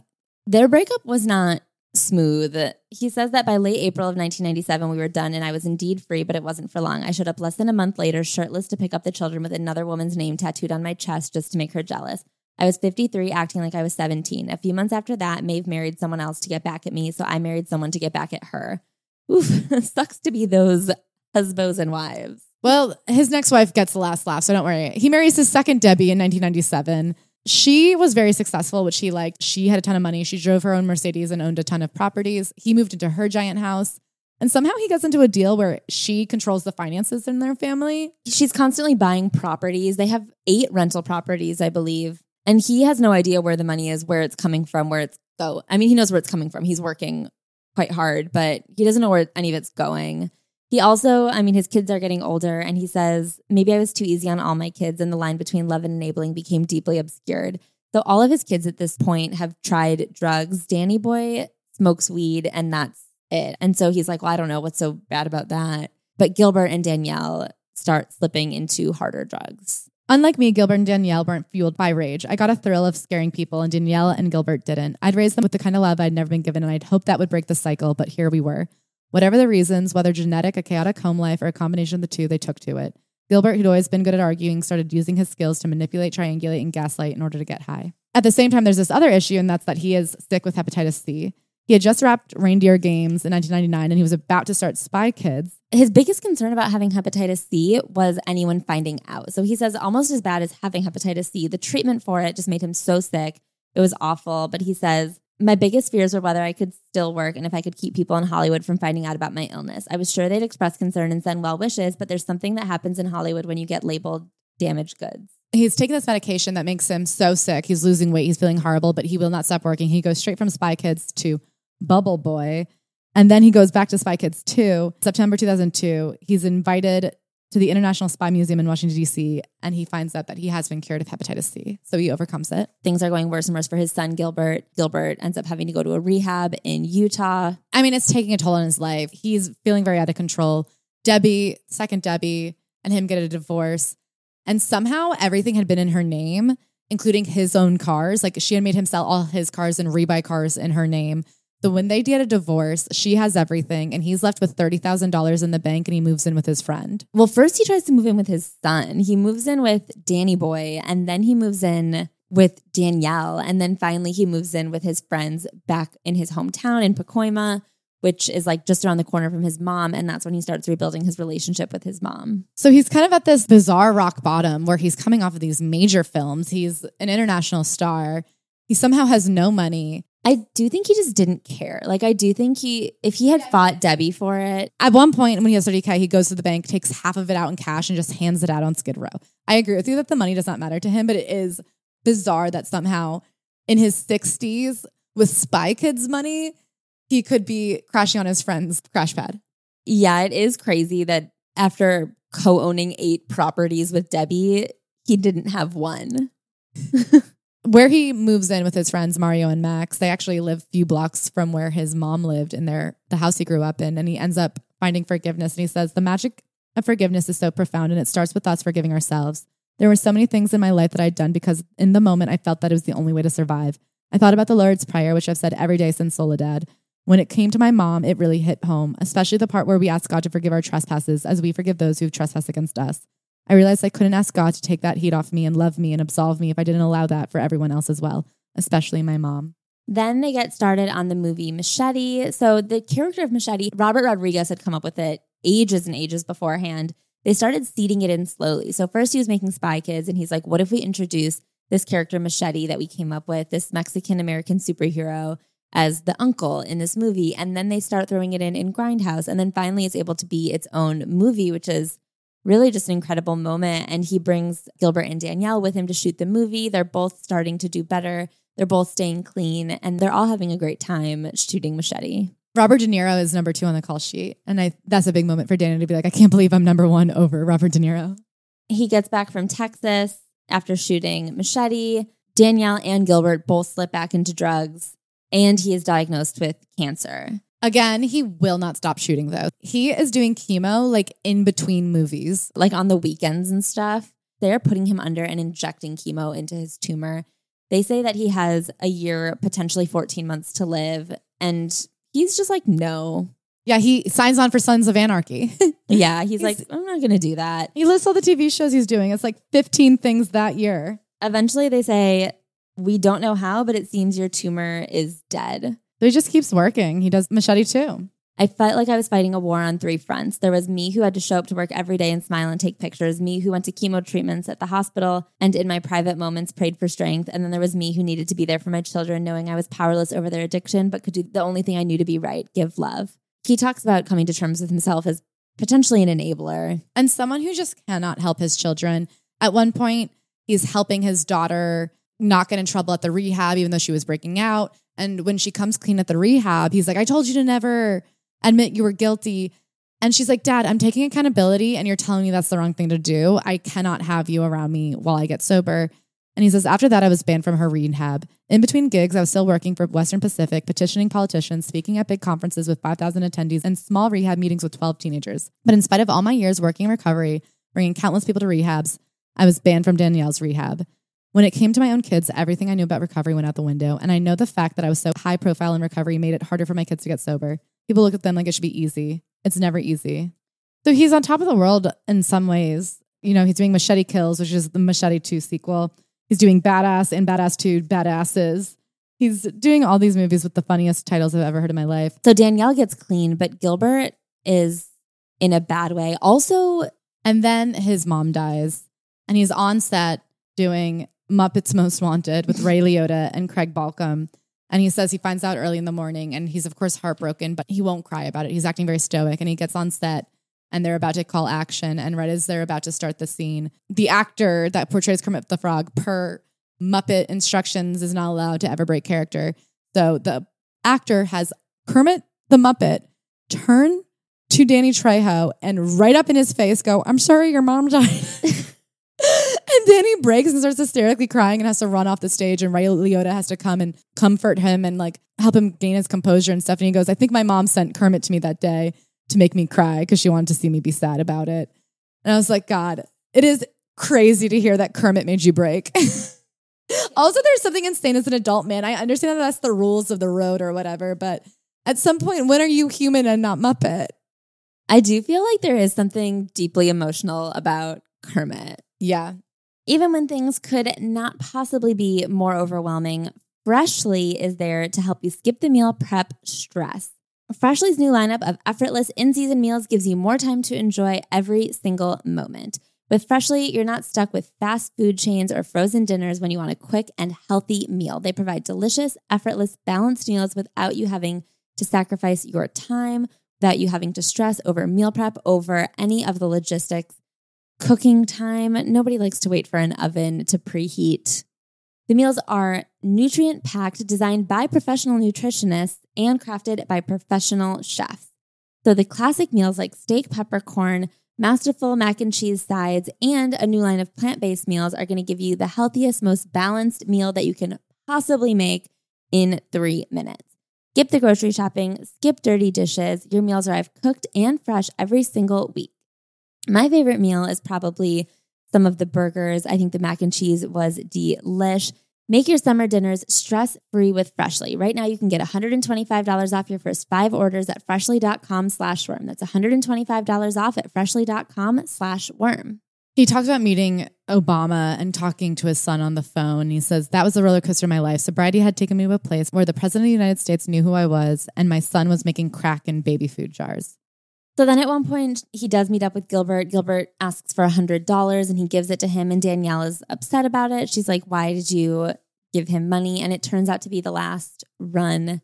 Their breakup was not smooth. He says that by late April of 1997, we were done and I was indeed free, but it wasn't for long. I showed up less than a month later, shirtless to pick up the children with another woman's name tattooed on my chest just to make her jealous. I was 53, acting like I was 17. A few months after that, Maeve married someone else to get back at me, so I married someone to get back at her. Oof, sucks to be those husbands and wives. Well, his next wife gets the last laugh, so don't worry. He marries his second Debbie in 1997. She was very successful, which he liked. She had a ton of money. She drove her own Mercedes and owned a ton of properties. He moved into her giant house. And somehow he gets into a deal where she controls the finances in their family. She's constantly buying properties. They have eight rental properties, I believe. And he has no idea where the money is, where it's coming from, where it's go. I mean, he knows where it's coming from. He's working quite hard, but he doesn't know where any of it's going. He also, I mean, his kids are getting older, and he says, maybe I was too easy on all my kids, and the line between love and enabling became deeply obscured. So all of his kids at this point have tried drugs. Danny Boy smokes weed, and that's it. And so he's like, well, I don't know what's so bad about that. But Gilbert and Danielle start slipping into harder drugs. Unlike me, Gilbert and Danielle weren't fueled by rage. I got a thrill of scaring people, and Danielle and Gilbert didn't. I'd raised them with the kind of love I'd never been given, and I'd hoped that would break the cycle, but here we were. Whatever the reasons, whether genetic, a chaotic home life, or a combination of the two, they took to it. Gilbert, who'd always been good at arguing, started using his skills to manipulate, triangulate, and gaslight in order to get high. At the same time, there's this other issue, and that's that he is sick with hepatitis C. He had just wrapped Reindeer Games in 1999 and he was about to start Spy Kids. His biggest concern about having hepatitis C was anyone finding out. So he says almost as bad as having hepatitis C, the treatment for it just made him so sick. It was awful. But he says my biggest fears were whether I could still work and if I could keep people in Hollywood from finding out about my illness. I was sure they'd express concern and send well wishes, but there's something that happens in Hollywood when you get labeled damaged goods. He's taking this medication that makes him so sick. He's losing weight. He's feeling horrible, but he will not stop working. He goes straight from Spy Kids to Bubble Boy. And then he goes back to Spy Kids 2. September 2002, he's invited to the International Spy Museum in Washington, D.C., and he finds out that he has been cured of hepatitis C. So he overcomes it. Things are going worse and worse for his son, Gilbert. Gilbert ends up having to go to a rehab in Utah. I mean, it's taking a toll on his life. He's feeling very out of control. Debbie, second Debbie, and him get a divorce. And somehow everything had been in her name, including his own cars. Like she had made him sell all his cars and rebuy cars in her name. So when they get a divorce, she has everything and he's left with $30,000 in the bank and he moves in with his friend. Well, first he tries to move in with his son. He moves in with Danny Boy and then he moves in with Danielle. And then finally he moves in with his friends back in his hometown in Pacoima, which is like just around the corner from his mom. And that's when he starts rebuilding his relationship with his mom. So he's kind of at this bizarre rock bottom where he's coming off of these major films. He's an international star. He somehow has no money. I do think he just didn't care. Like I do think he if he had fought Debbie for it. At one point when he has 30K, he goes to the bank, takes half of it out in cash, and just hands it out on Skid Row. I agree with you that the money does not matter to him, but it is bizarre that somehow in his 60s with Spy Kids money, he could be crashing on his friend's crash pad. Yeah, it is crazy that after co-owning eight properties with Debbie, he didn't have one. where he moves in with his friends Mario and Max, they actually live a few blocks from where his mom lived in their the house he grew up in, and he ends up finding forgiveness. And he says the magic of forgiveness is so profound, and it starts with us forgiving ourselves. There were so many things in my life that I'd done because in the moment I felt that it was the only way to survive. I thought about the Lord's Prayer, which I've said every day since Soledad. When it came to my mom, it really hit home, especially the part where we ask God to forgive our trespasses as we forgive those who've trespassed against us. I realized I couldn't ask God to take that heat off me and love me and absolve me if I didn't allow that for everyone else as well, especially my mom. Then they get started on the movie Machete. So the character of Machete, Robert Rodriguez had come up with it ages and ages beforehand. They started seeding it in slowly. So first he was making Spy Kids and he's like, what if we introduce this character Machete that we came up with, this Mexican American superhero as the uncle in this movie. And then they start throwing it in in Grindhouse. And then finally it's able to be its own movie, which is really just an incredible moment. And he brings Gilbert and Danielle with him to shoot the movie. They're both starting to do better. They're both staying clean and they're all having a great time shooting Machete. Robert De Niro is number two on the call sheet. And I that's a big moment for Daniel to be like, I can't believe I'm number one over Robert De Niro. He gets back from Texas after shooting Machete. Danielle and Gilbert both slip back into drugs, and he is diagnosed with cancer. Again, he will not stop shooting though. He is doing chemo like in between movies. Like on the weekends and stuff. They're putting him under and injecting chemo into his tumor. They say that he has a year, potentially 14 months to live. And he's just like, no. Yeah, he signs on for Sons of Anarchy. yeah, he's, he's like, I'm not going to do that. He lists all the TV shows he's doing. It's like 15 things that year. Eventually, they say, We don't know how, but it seems your tumor is dead. So he just keeps working. He does machete too. I felt like I was fighting a war on three fronts. There was me who had to show up to work every day and smile and take pictures, me who went to chemo treatments at the hospital and in my private moments prayed for strength. And then there was me who needed to be there for my children, knowing I was powerless over their addiction, but could do the only thing I knew to be right give love. He talks about coming to terms with himself as potentially an enabler and someone who just cannot help his children. At one point, he's helping his daughter not get in trouble at the rehab, even though she was breaking out. And when she comes clean at the rehab, he's like, I told you to never admit you were guilty. And she's like, Dad, I'm taking accountability and you're telling me that's the wrong thing to do. I cannot have you around me while I get sober. And he says, After that, I was banned from her rehab. In between gigs, I was still working for Western Pacific, petitioning politicians, speaking at big conferences with 5,000 attendees, and small rehab meetings with 12 teenagers. But in spite of all my years working in recovery, bringing countless people to rehabs, I was banned from Danielle's rehab. When it came to my own kids, everything I knew about recovery went out the window. And I know the fact that I was so high profile in recovery made it harder for my kids to get sober. People look at them like it should be easy. It's never easy. So he's on top of the world in some ways. You know, he's doing Machete Kills, which is the Machete 2 sequel. He's doing Badass and Badass 2 Badasses. He's doing all these movies with the funniest titles I've ever heard in my life. So Danielle gets clean, but Gilbert is in a bad way. Also, and then his mom dies, and he's on set doing Muppets Most Wanted with Ray Liotta and Craig Balcom. And he says he finds out early in the morning and he's, of course, heartbroken, but he won't cry about it. He's acting very stoic and he gets on set and they're about to call action. And right as they're about to start the scene, the actor that portrays Kermit the Frog, per Muppet instructions, is not allowed to ever break character. So the actor has Kermit the Muppet turn to Danny Trejo and right up in his face go, I'm sorry your mom died. and Danny breaks and starts hysterically crying and has to run off the stage. And Ray Liotta has to come and comfort him and like help him gain his composure. And Stephanie goes, I think my mom sent Kermit to me that day to make me cry because she wanted to see me be sad about it. And I was like, God, it is crazy to hear that Kermit made you break. also, there's something insane as an adult man. I understand that that's the rules of the road or whatever, but at some point, when are you human and not Muppet? I do feel like there is something deeply emotional about Kermit. Yeah. Even when things could not possibly be more overwhelming, Freshly is there to help you skip the meal prep stress. Freshly's new lineup of effortless in season meals gives you more time to enjoy every single moment. With Freshly, you're not stuck with fast food chains or frozen dinners when you want a quick and healthy meal. They provide delicious, effortless, balanced meals without you having to sacrifice your time, without you having to stress over meal prep, over any of the logistics cooking time. Nobody likes to wait for an oven to preheat. The meals are nutrient packed, designed by professional nutritionists, and crafted by professional chefs. So the classic meals like steak, peppercorn, Masterful mac and cheese sides and a new line of plant based meals are going to give you the healthiest, most balanced meal that you can possibly make in three minutes. Skip the grocery shopping, skip dirty dishes. Your meals arrive cooked and fresh every single week. My favorite meal is probably some of the burgers. I think the mac and cheese was delish. Make your summer dinners stress free with Freshly. Right now, you can get $125 off your first five orders at freshly.com slash worm. That's $125 off at freshly.com slash worm. He talks about meeting Obama and talking to his son on the phone. He says, That was a roller coaster in my life. Sobriety had taken me to a place where the president of the United States knew who I was, and my son was making crack in baby food jars. So then at one point, he does meet up with Gilbert. Gilbert asks for $100 and he gives it to him. And Danielle is upset about it. She's like, Why did you give him money? And it turns out to be the last run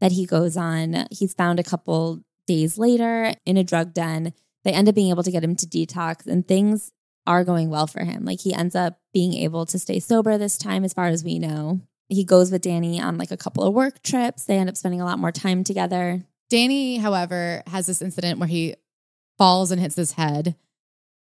that he goes on. He's found a couple days later in a drug den. They end up being able to get him to detox, and things are going well for him. Like he ends up being able to stay sober this time, as far as we know. He goes with Danny on like a couple of work trips. They end up spending a lot more time together. Danny, however, has this incident where he falls and hits his head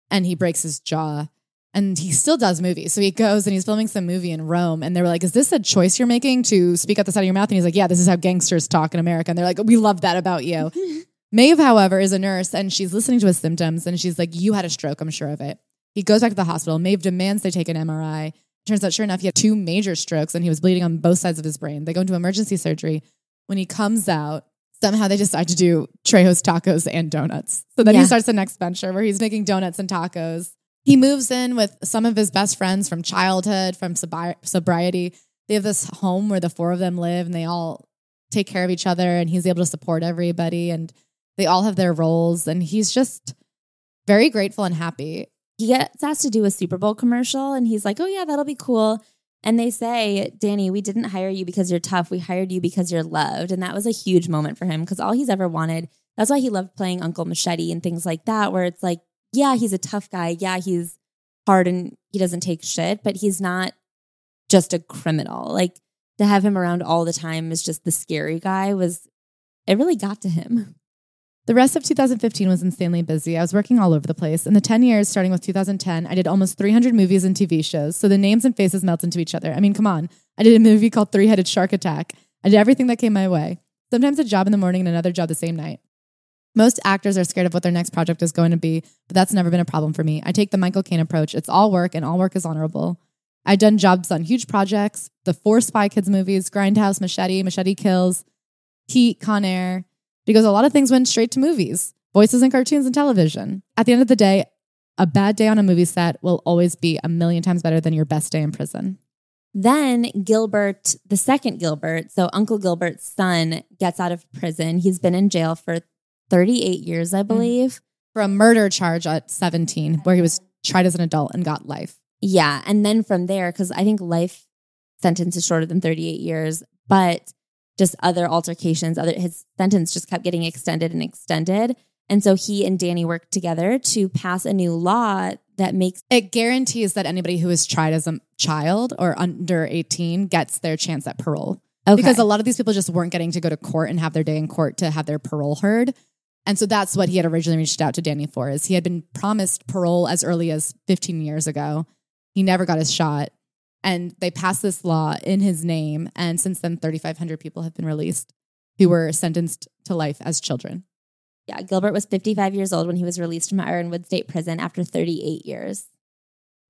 and he breaks his jaw. And he still does movies. So he goes and he's filming some movie in Rome. And they were like, Is this a choice you're making to speak out the side of your mouth? And he's like, Yeah, this is how gangsters talk in America. And they're like, We love that about you. Maeve, however, is a nurse and she's listening to his symptoms and she's like, You had a stroke, I'm sure of it. He goes back to the hospital. Maeve demands they take an MRI. Turns out, sure enough, he had two major strokes and he was bleeding on both sides of his brain. They go into emergency surgery. When he comes out, somehow they decide to do Trejo's tacos and donuts. So then Yeah. he starts the next venture where he's making donuts and tacos. He moves in with some of his best friends from childhood, from sobri- sobriety. They have this home where the four of them live and they all take care of each other and he's able to support everybody and they all have their roles and he's just very grateful and happy. he gets asked to do a Super Bowl commercial and he's like, Oh, yeah, that'll be cool. And they say, Danny, we didn't hire you because you're tough. We hired you because you're loved. And that was a huge moment for him because all he's ever wanted, that's why he loved playing Uncle Machete and things like that, where it's like, yeah, he's a tough guy. Yeah, he's hard and he doesn't take shit, but he's not just a criminal. Like to have him around all the time as just the scary guy was, it really got to him. The rest of 2015 was insanely busy. I was working all over the place. In the 10 years, starting with 2010, I did almost 300 movies and TV shows. So the names and faces melt into each other. I mean, come on. I did a movie called Three Headed Shark Attack. I did everything that came my way. Sometimes a job in the morning and another job the same night. Most actors are scared of what their next project is going to be, but that's never been a problem for me. I take the Michael Caine approach. It's all work and all work is honorable. I've done jobs on huge projects, the four Spy Kids movies, Grindhouse, Machete, Machete Kills, Heat, Con Air, because a lot of things went straight to movies, voices and cartoons and television. At the end of the day, a bad day on a movie set will always be a million times better than your best day in prison. Then Gilbert, the second Gilbert, so Uncle Gilbert's son, gets out of prison. He's been in jail for 38 years, I mm-hmm. believe. For a murder charge at 17, where he was tried as an adult and got life. Yeah. And then from there, because I think life sentence is shorter than 38 years, but just other altercations, other his sentence just kept getting extended and extended. And so he and Danny worked together to pass a new law that makes It guarantees that anybody who is tried as a child or under 18 gets their chance at parole. okay. Because a lot of these people just weren't getting to go to court and have their day in court to have their parole heard. And so that's what he had originally reached out to Danny for is he had been promised parole as early as 15 years ago. He never got his shot. And they passed this law in his name. And since then, 3,500 people have been released who were sentenced to life as children. yeah, Gilbert was 55 years old when he was released from Ironwood State Prison after 38 years.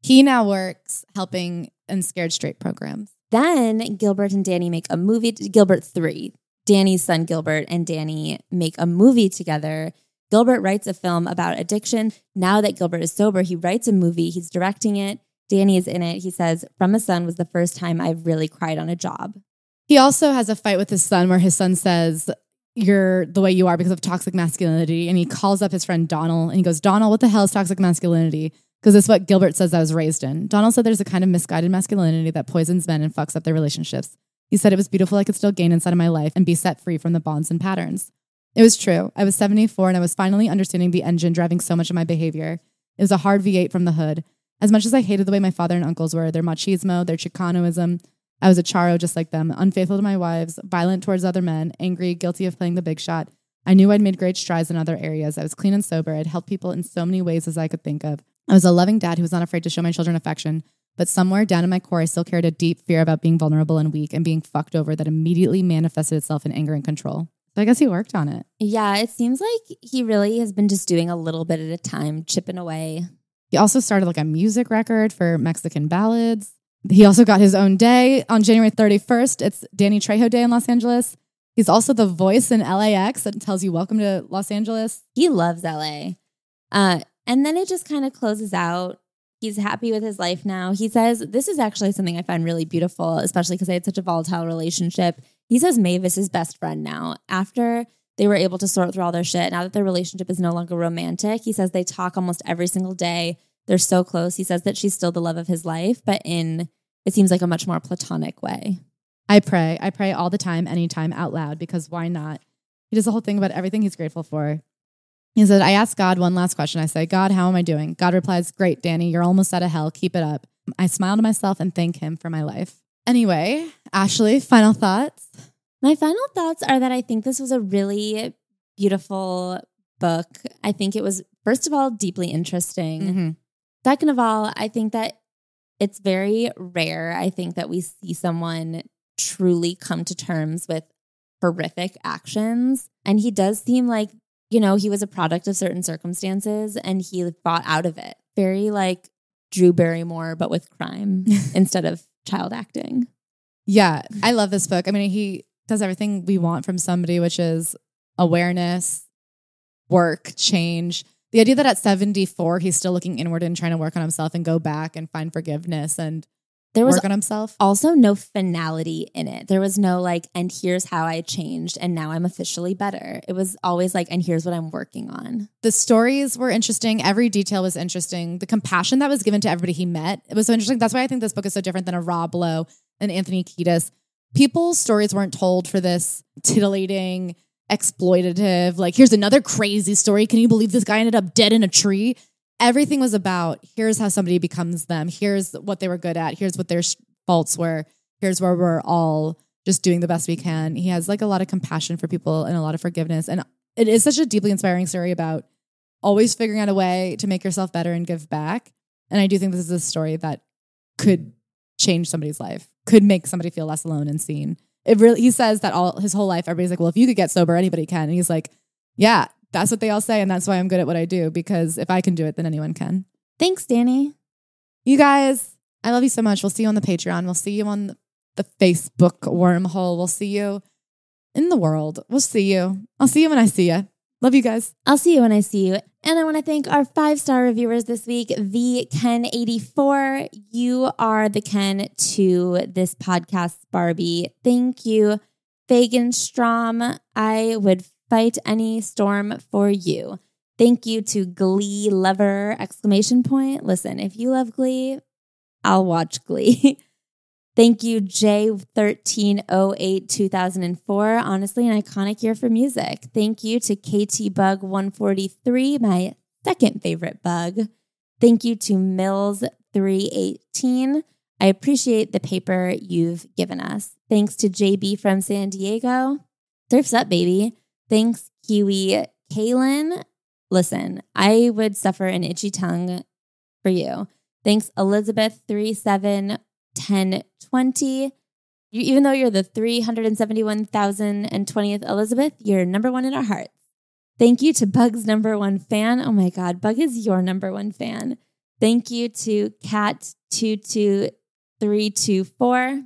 He now works helping in Scared Straight programs. Then Gilbert and Danny make a movie, Gilbert 3. Danny's son Gilbert and Danny make a movie together. Gilbert writes a film about addiction. Now that Gilbert is sober, he writes a movie, he's directing it. Danny is in it. He says, From a Son was the first time I've really cried on a job. He also has a fight with his son where his son says, You're the way you are because of toxic masculinity. And he calls up his friend Donald and he goes, Donald, what the hell is toxic masculinity? Because it's what Gilbert says I was raised in. Donald said there's a kind of misguided masculinity that poisons men and fucks up their relationships. He said it was beautiful I could still gain inside of my life and be set free from the bonds and patterns. It was true. I was 74 and I was finally understanding the engine driving so much of my behavior. It was a hard V8 from the hood. As much as I hated the way my father and uncles were, their machismo, their Chicanoism, I was a charo just like them, unfaithful to my wives, violent towards other men, angry, guilty of playing the big shot. I knew I'd made great strides in other areas. I was clean and sober. I'd helped people in so many ways as I could think of. I was a loving dad who was not afraid to show my children affection, but somewhere down in my core, I still carried a deep fear about being vulnerable and weak and being fucked over that immediately manifested itself in anger and control. So I guess he worked on it. Yeah, it seems like he really has been just doing a little bit at a time, chipping away. He also started like a music record for Mexican ballads. He also got his own day on January 31st. It's Danny Trejo Day in Los Angeles. He's also the voice in LAX that tells you welcome to Los Angeles. He loves LA. Uh, and then it just kind of closes out. He's happy with his life now. He says, This is actually something I find really beautiful, especially because I had such a volatile relationship. He says Maeve is his best friend now. After they were able to sort through all their shit, now that their relationship is no longer romantic, he says they talk almost every single day. They're so close. He says that she's still the love of his life, but in it seems like a much more platonic way. I pray. I pray all the time, anytime, out loud, because why not? He does the whole thing about everything he's grateful for. He said, I asked God one last question. I say, God, how am I doing? God replies, Great, Danny, you're almost out of hell. Keep it up. I smile to myself and thank him for my life. Anyway, Ashley, final thoughts? My final thoughts are that I think this was a really beautiful book. I think it was, first of all, deeply interesting. Mm-hmm. Second of all, I think that it's very rare. I think that we see someone truly come to terms with horrific actions. And he does seem like, you know, he was a product of certain circumstances and he fought out of it. Very like Drew Barrymore, but with crime instead of child acting. Yeah, I love this book. I mean, he does everything we want from somebody, which is awareness, work, change. The idea that at 74, he's still looking inward and trying to work on himself and go back and find forgiveness and There was work on himself. also no finality in it. There was no like, and here's how I changed, and now I'm officially better. It was always like, and here's what I'm working on. The stories were interesting. Every detail was interesting. The compassion that was given to everybody he met, it was so interesting. That's why I think this book is so different than a Rob Lowe and Anthony Kiedis. People's stories weren't told for this titillating, exploitative, like, here's another crazy story. Can you believe this guy ended up dead in a tree? Everything was about here's how somebody becomes them. Here's what they were good at. Here's what their faults were. Here's where we're all just doing the best we can. He has like a lot of compassion for people and a lot of forgiveness. And it is such a deeply inspiring story about always figuring out a way to make yourself better and give back. And I do think this is a story that could change somebody's life, could make somebody feel less alone and seen. It really, he says that all his whole life, everybody's like, well, if you could get sober, anybody can. And he's like, yeah, that's what they all say. And that's why I'm good at what I do because if I can do it, then anyone can. Thanks, Danny. You guys, I love you so much. We'll see you on the Patreon. We'll see you on the- the Facebook wormhole. We'll see you in the world. We'll see you. I'll see you when I see you. Love you guys. I'll see you when I see you. And I want to thank our five star reviewers this week, the Ken84. You are the Ken to this podcast, Barbie. Thank you, Fagan Strom. I would fight any storm for you. Thank you to Glee Lover! Exclamation point. Listen, if you love Glee, I'll watch Glee. Thank you, J1308 2004. Honestly, an iconic year for music. Thank you to KT Bug 143, my second favorite bug. Thank you to Mills 318. I appreciate the paper you've given us. Thanks to JB from San Diego. Surf's up, baby. Thanks, Kiwi Kaylin. Listen, I would suffer an itchy tongue for you. Thanks, Elizabeth 371020. You, even though you're the 371,020th Elizabeth, you're number one in our hearts. Thank you to Bug's number one fan. Oh my God, Bug is your number one fan. Thank you to Cat22324,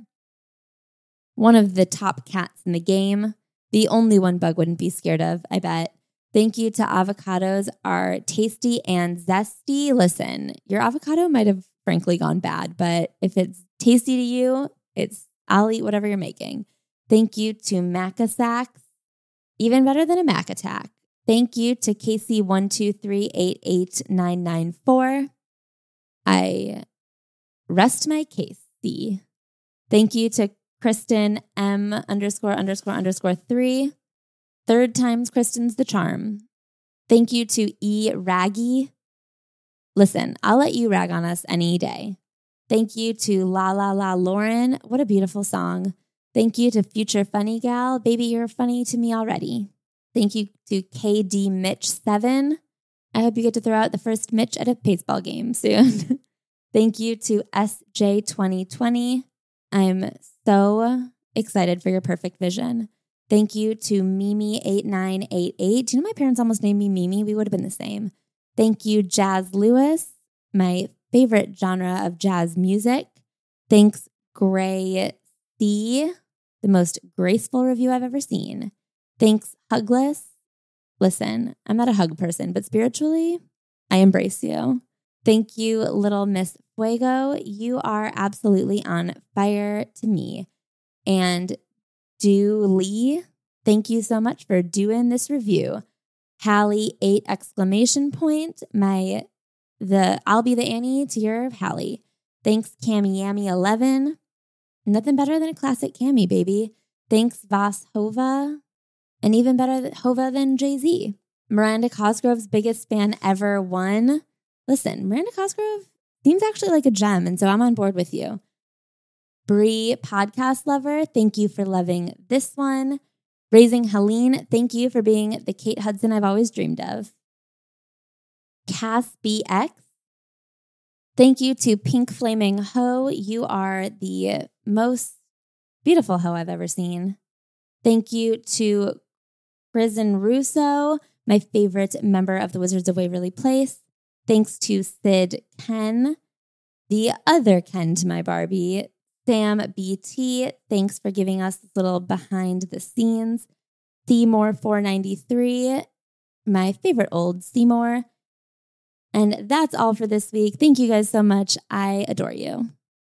one of the top cats in the game. The only one Bug wouldn't be scared of, I bet. Thank you to avocados are tasty and zesty. Listen, your avocado might have frankly gone bad, but if it's tasty to you, it's I'll eat whatever you're making. Thank you to Macasax, even better than a Mac attack. Thank you to KC123888994. I rest my case. C. Thank you to Kristen M underscore underscore underscore three. Third time's Kristen's the charm. Thank you to E Raggy. Listen, I'll let you rag on us any day. Thank you to La La La Lauren. What a beautiful song. Thank you to Future Funny Gal. Baby, you're funny to me already. Thank you to KD Mitch7. I hope you get to throw out the first Mitch at a baseball game soon. Thank you to SJ2020. I'm so excited for your perfect vision. Thank you to Mimi8988. Do you know my parents almost named me Mimi? We would have been the same. Thank you, Jazz Lewis, my favorite genre of jazz music. Thanks, Gray C, the most graceful review I've ever seen. Thanks, Hugless. Listen, I'm not a hug person, but spiritually, I embrace you. Thank you, little Miss Fuego. You are absolutely on fire to me. And do Lee, thank you so much for doing this review. Hallie, eight exclamation point. My the I'll be the Annie to your Hallie. Thanks, Cami Yammy 11. Nothing better than a classic Cami, baby. Thanks, Voss Hova. And even better Hova than Jay Z. Miranda Cosgrove's biggest fan ever won. Listen, Miranda Cosgrove seems actually like a gem, and so I'm on board with you. Bree, podcast lover, thank you for loving this one. Raising Helene, thank you for being the Kate Hudson I've always dreamed of. Cass BX, thank you to Pink Flaming Ho. You are the most beautiful hoe I've ever seen. Thank you to Prison Russo, my favorite member of the Wizards of Waverly Place. Thanks to Sid Ken, the other Ken to my Barbie. Sam BT, thanks for giving us this little behind the scenes. Seymour 493, my favorite old Seymour. And that's all for this week. Thank you guys so much. I adore you.